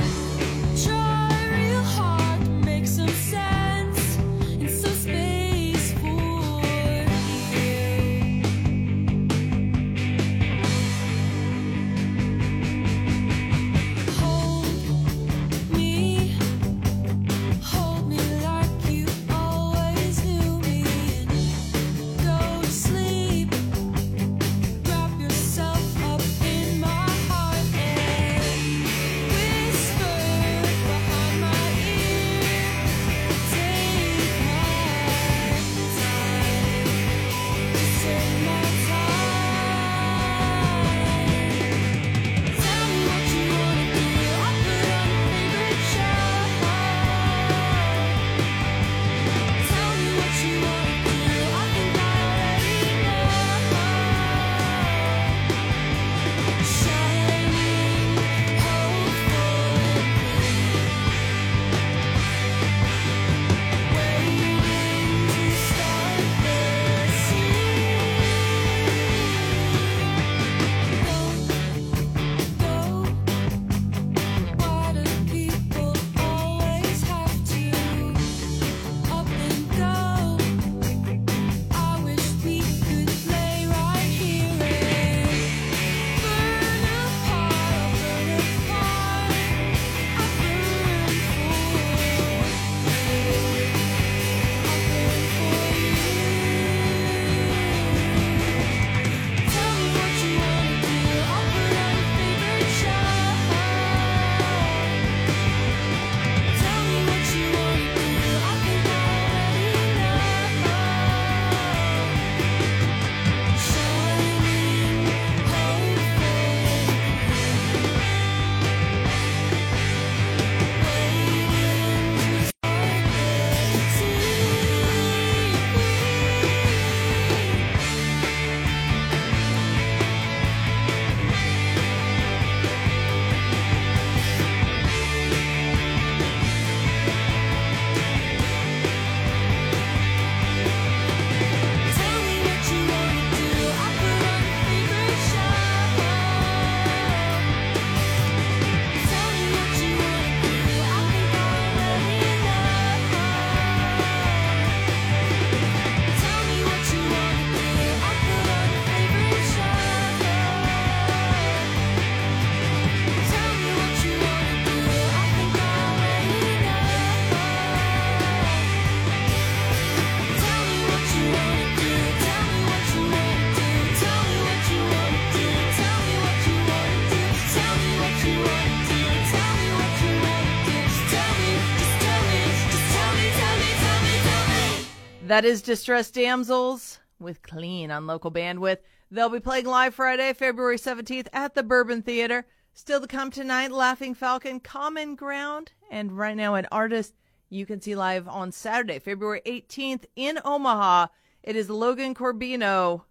S2: That is Distressed Damsels with Clean on local bandwidth. They'll be playing live Friday, February 17th at the Bourbon Theater. Still to come tonight, Laughing Falcon, Common Ground, and right now an artist you can see live on Saturday, February 18th in Omaha. It is Logan Corbino.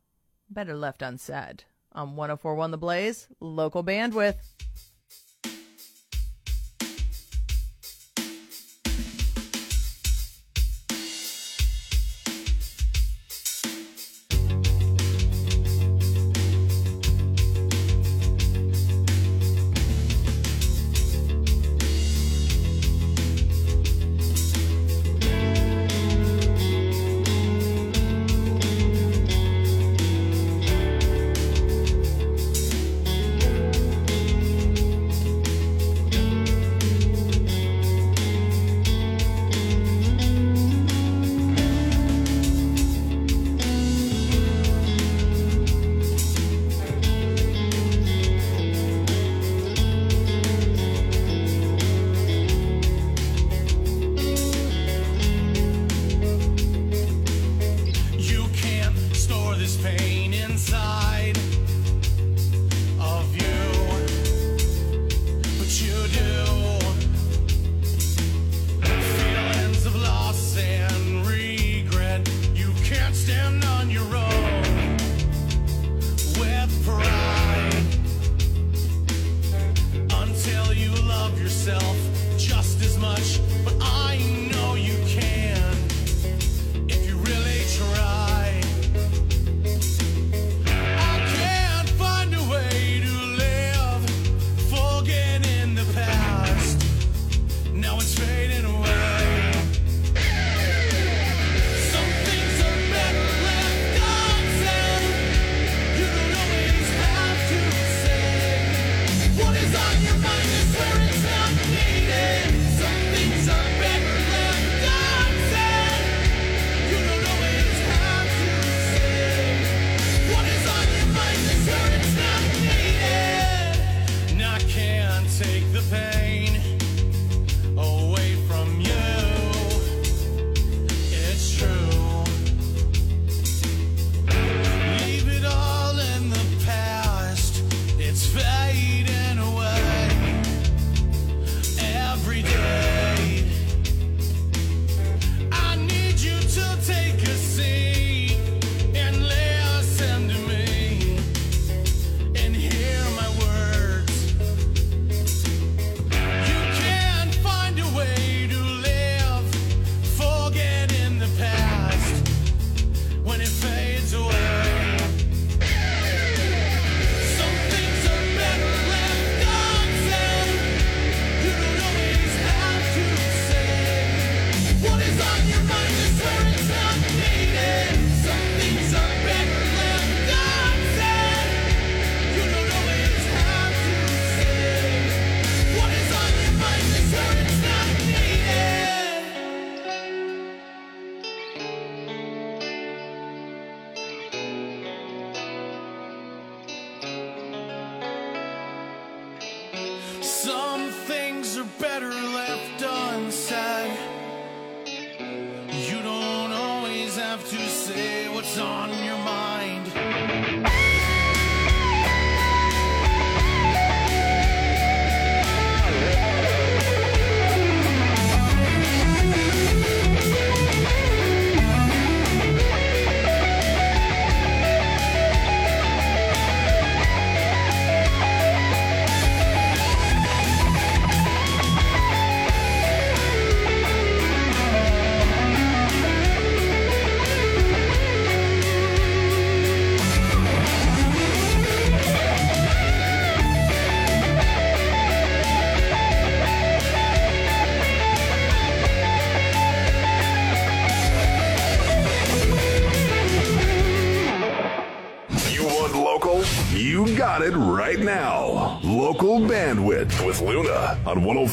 S2: Better left unsaid. On 1041 The Blaze, local bandwidth.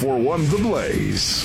S4: 1041 The Blaze.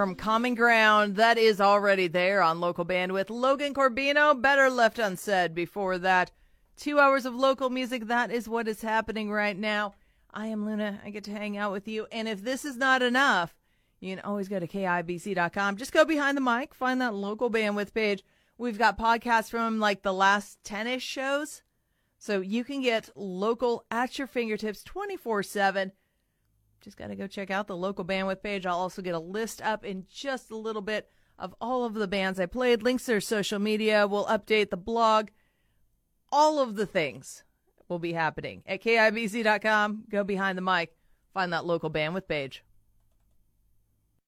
S2: from Common Ground. That is already there on local bandwidth. Logan Corbino, better left unsaid before that. Two hours of local music. That is what is happening right now. I am Luna. I get to hang out with you. And if this is not enough, you can always go to KIBZ.com. Just go behind the mic, find that local bandwidth page. We've got podcasts from like the last 10 ish shows. So you can get local at your fingertips 24 7 just got to go check out the local bandwidth page. I'll also get a list up in just a little bit of all of the bands I played, links to their social media. We'll update the blog. All of the things will be happening at KIBZ.com. Go behind the mic, find that local bandwidth page.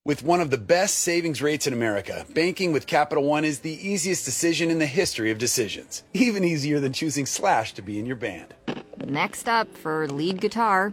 S43: With one of the best savings rates in America, banking with Capital One is the easiest decision in the history of decisions. Even easier than choosing Slash to be in your band.
S34: Next up for lead guitar.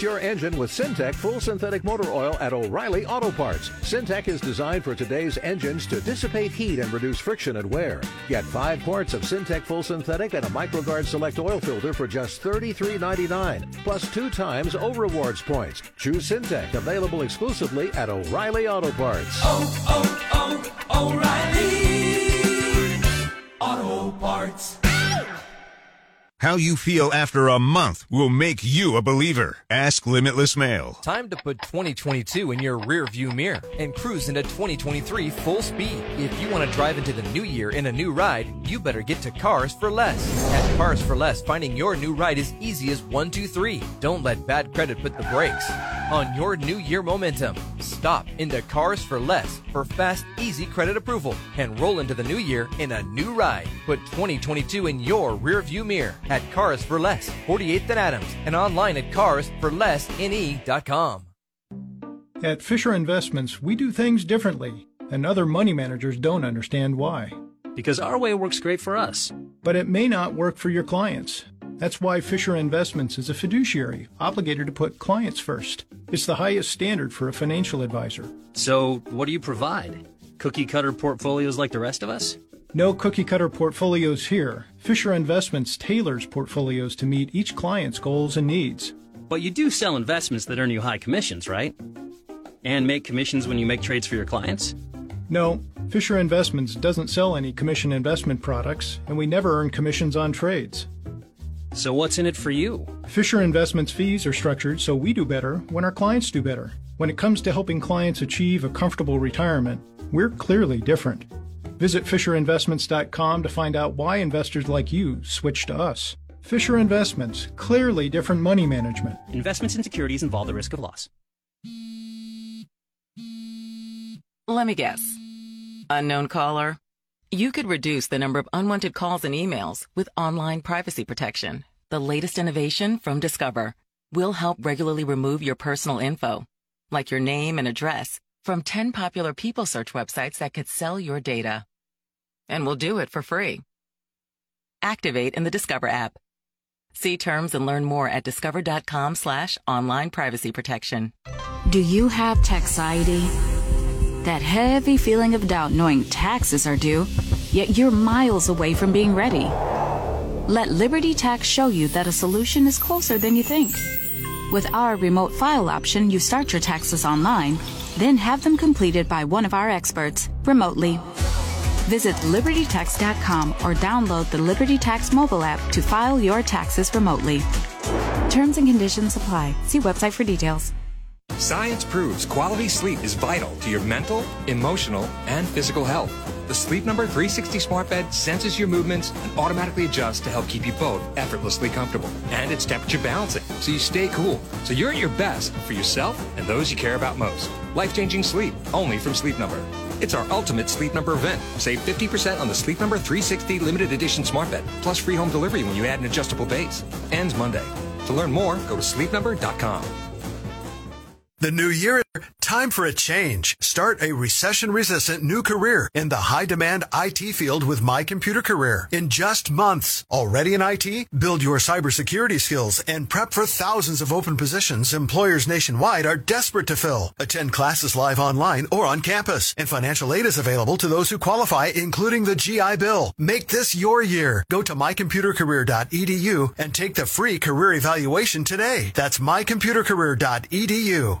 S44: Your engine with Syntec full synthetic motor oil at O'Reilly Auto Parts. Syntec is designed for today's engines to dissipate heat and reduce friction and wear. Get five quarts of Syntec full synthetic and a MicroGuard Select oil filter for just $33.99, plus two times O Rewards points. Choose Syntec, available exclusively at O'Reilly Auto Parts.
S24: Oh, oh, oh, O'Reilly Auto Parts.
S6: How you feel after a month will make you a believer. Ask Limitless Male.
S45: Time to put 2022 in your rear view mirror and cruise into 2023 full speed. If you want to drive into the new year in a new ride, you better get to Cars for Less. At Cars for Less, finding your new ride is easy as one, two, three. Don't let bad credit put the brakes on your new year momentum. Stop into Cars for Less for fast, easy credit approval and roll into the new year in a new ride. Put 2022 in your rear view mirror at Cars for Less, 48th and Adams, and online at carsforlessne.com.
S46: At Fisher Investments, we do things differently, and other money managers don't understand why.
S47: Because our way works great for us.
S46: But it may not work for your clients. That's why Fisher Investments is a fiduciary, obligated to put clients first. It's the highest standard for a financial advisor.
S47: So, what do you provide? Cookie cutter portfolios like the rest of us?
S46: No cookie cutter portfolios here. Fisher Investments tailors portfolios to meet each client's goals and needs.
S47: But you do sell investments that earn you high commissions, right? And make commissions when you make trades for your clients?
S46: No, Fisher Investments doesn't sell any commission investment products, and we never earn commissions on trades.
S47: So what's in it for you?
S46: Fisher Investments fees are structured so we do better when our clients do better. When it comes to helping clients achieve a comfortable retirement, we're clearly different. Visit FisherInvestments.com to find out why investors like you switch to us. Fisher Investments, clearly different money management.
S47: Investments in securities involve the risk of loss.
S48: Let me guess. Unknown caller? You could reduce the number of unwanted calls and emails with online privacy protection. The latest innovation from Discover will help regularly remove your personal info, like your name and address, from 10 popular people search websites that could sell your data. And we'll do it for free. Activate in the Discover app. See terms and learn more at discover.com slash online privacy protection.
S49: Do you have taxiety? That heavy feeling of doubt knowing taxes are due, yet you're miles away from being ready. Let Liberty Tax show you that a solution is closer than you think. With our remote file option, you start your taxes online, then have them completed by one of our experts remotely. Visit libertytax.com or download the Liberty Tax mobile app to file your taxes remotely. Terms and conditions apply. See website for details.
S37: Science proves quality sleep is vital to your mental, emotional, and physical health. The Sleep Number 360 smart bed senses your movements and automatically adjusts to help keep you both effortlessly comfortable. And it's temperature balancing, so you stay cool. So you're at your best for yourself and those you care about most. Life-changing sleep, only from Sleep Number. It's our ultimate Sleep Number event. Save 50% on the Sleep Number 360 limited edition smart bed, plus free home delivery when you add an adjustable base. Ends Monday. To learn more, go to sleepnumber.com.
S41: The new year, time for a change. Start a recession resistant new career in the high demand IT field with My Computer Career in just months. Already in IT? Build your cybersecurity skills and prep for thousands of open positions employers nationwide are desperate to fill. Attend classes live online or on campus and financial aid is available to those who qualify, including the GI Bill. Make this your year. Go to mycomputercareer.edu and take the free career evaluation today. That's mycomputercareer.edu.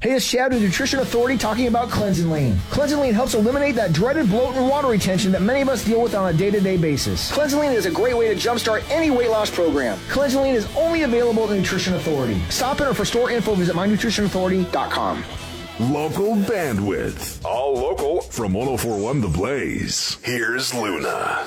S50: Hey, it's Chad with Nutrition Authority talking about Cleansing Lean. Cleansing Lean helps eliminate that dreaded bloat and water retention that many of us deal with on a day-to-day basis. Cleansing Lean is a great way to jumpstart any weight loss program. Cleansing Lean is only available at Nutrition Authority. Stop in or for store info, visit mynutritionauthority.com.
S24: Local bandwidth. All local from 1041 The Blaze. Here's Luna.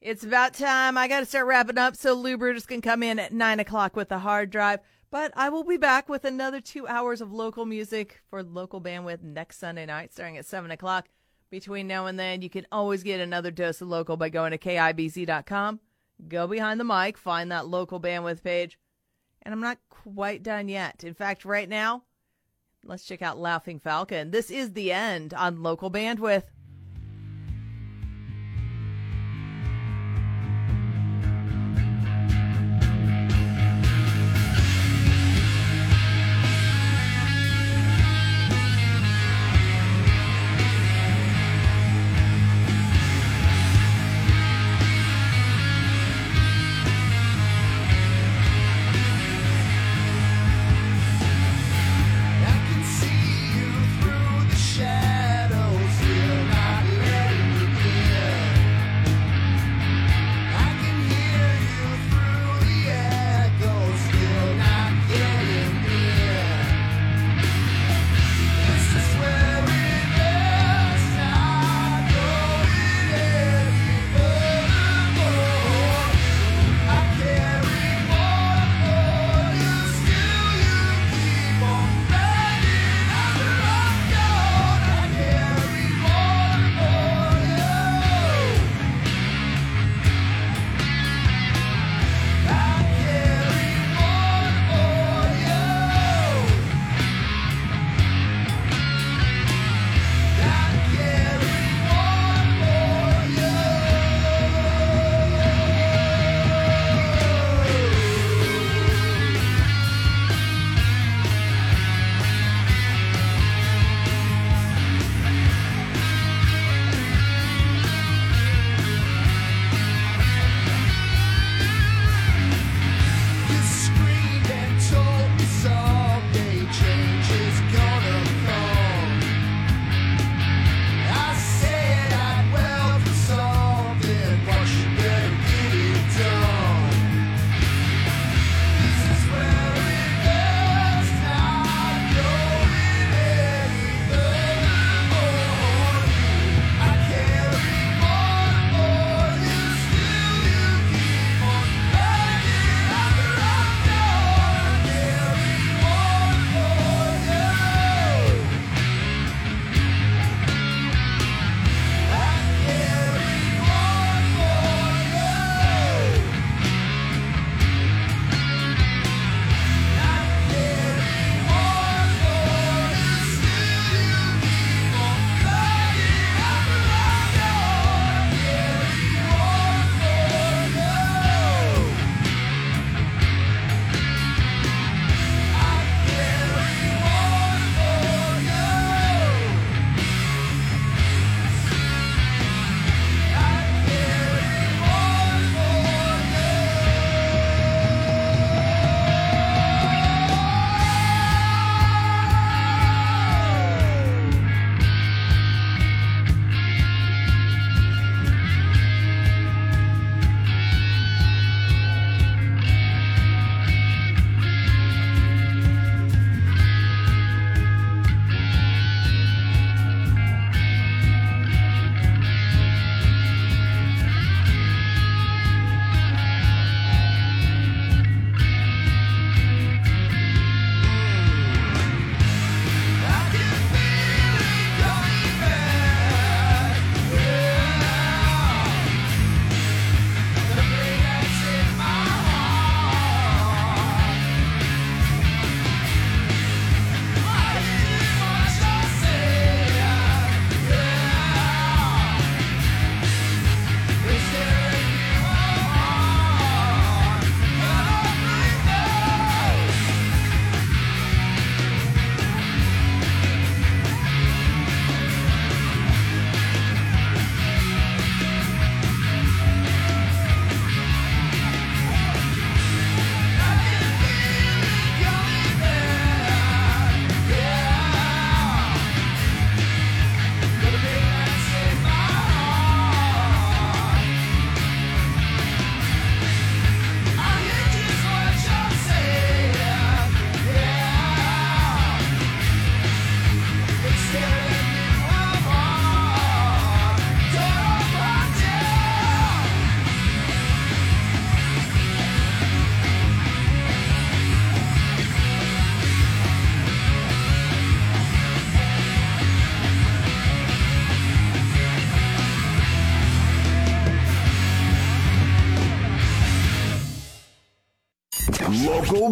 S2: It's about time. I got to start wrapping up so Lou Brutus can come in at 9 o'clock with the hard drive. But I will be back with another two hours of local music for local bandwidth next Sunday night, starting at 7 o'clock. Between now and then, you can always get another dose of local by going to KIBZ.com. Go behind the mic, find that local bandwidth page. And I'm not quite done yet. In fact, right now, let's check out Laughing Falcon. This is the end on local bandwidth.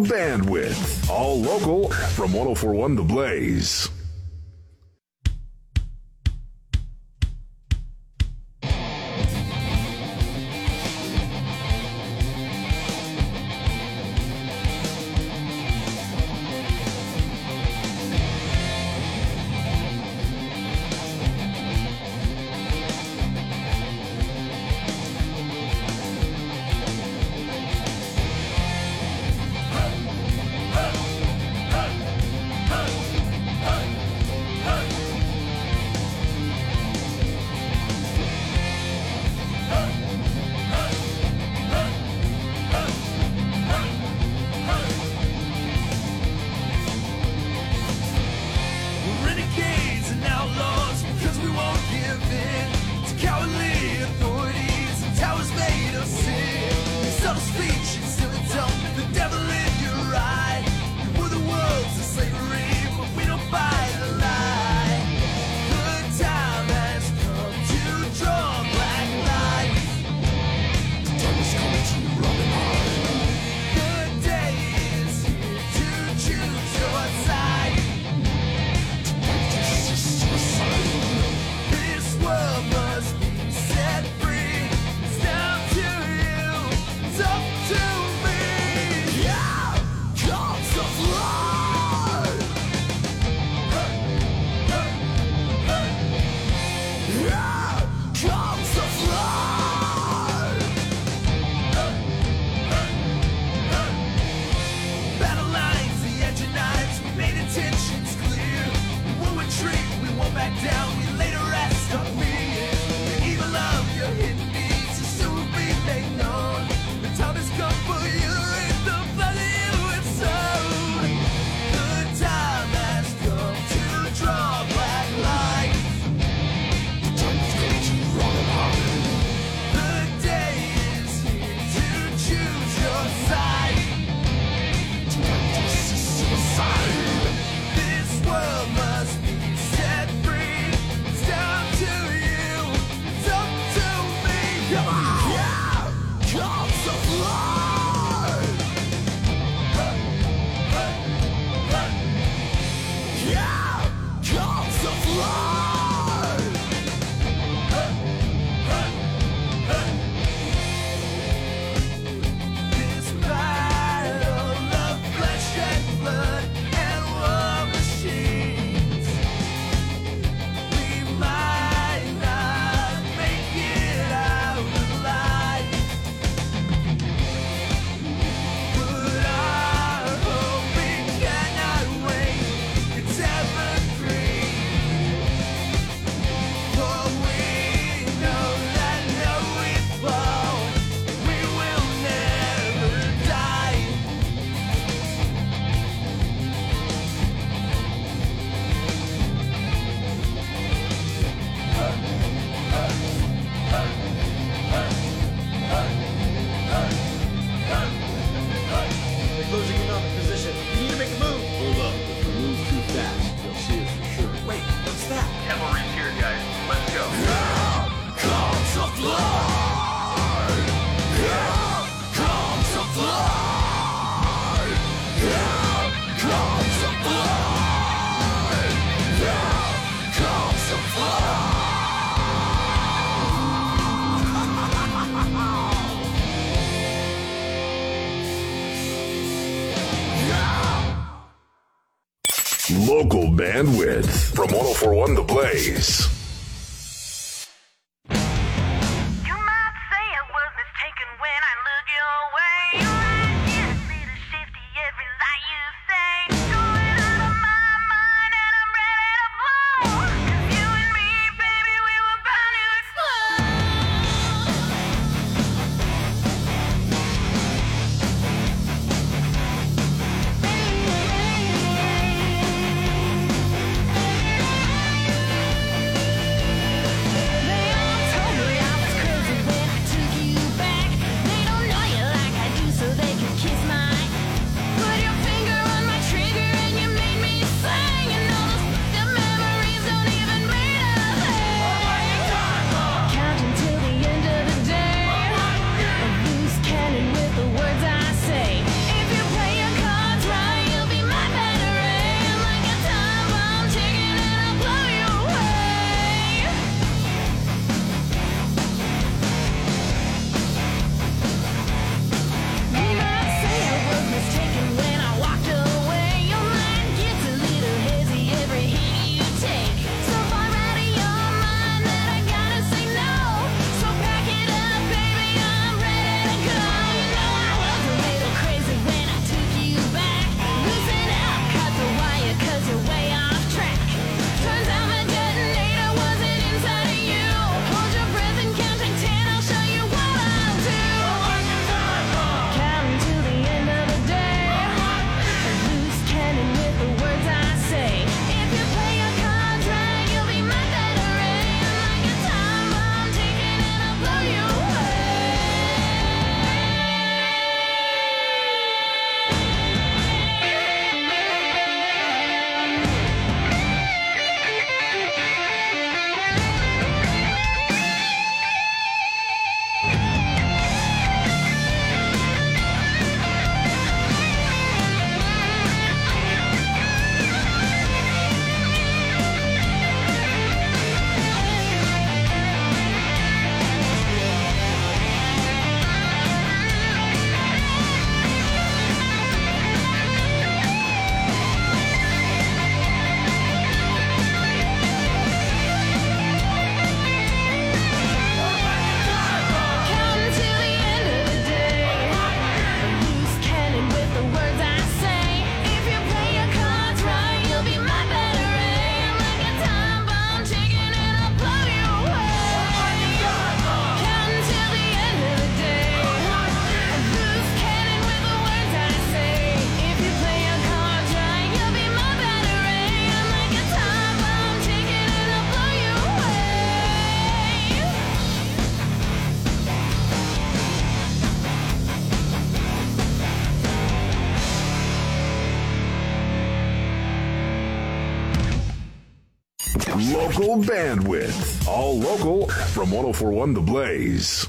S24: Bandwidth. All local from 1041 The Blaze. from 1041 The Blaze. local bandwidth. All local from 1041 The Blaze.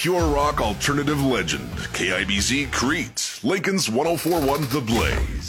S24: pure rock alternative legend, KIBZ Crete, Lincoln's 1041 The Blaze.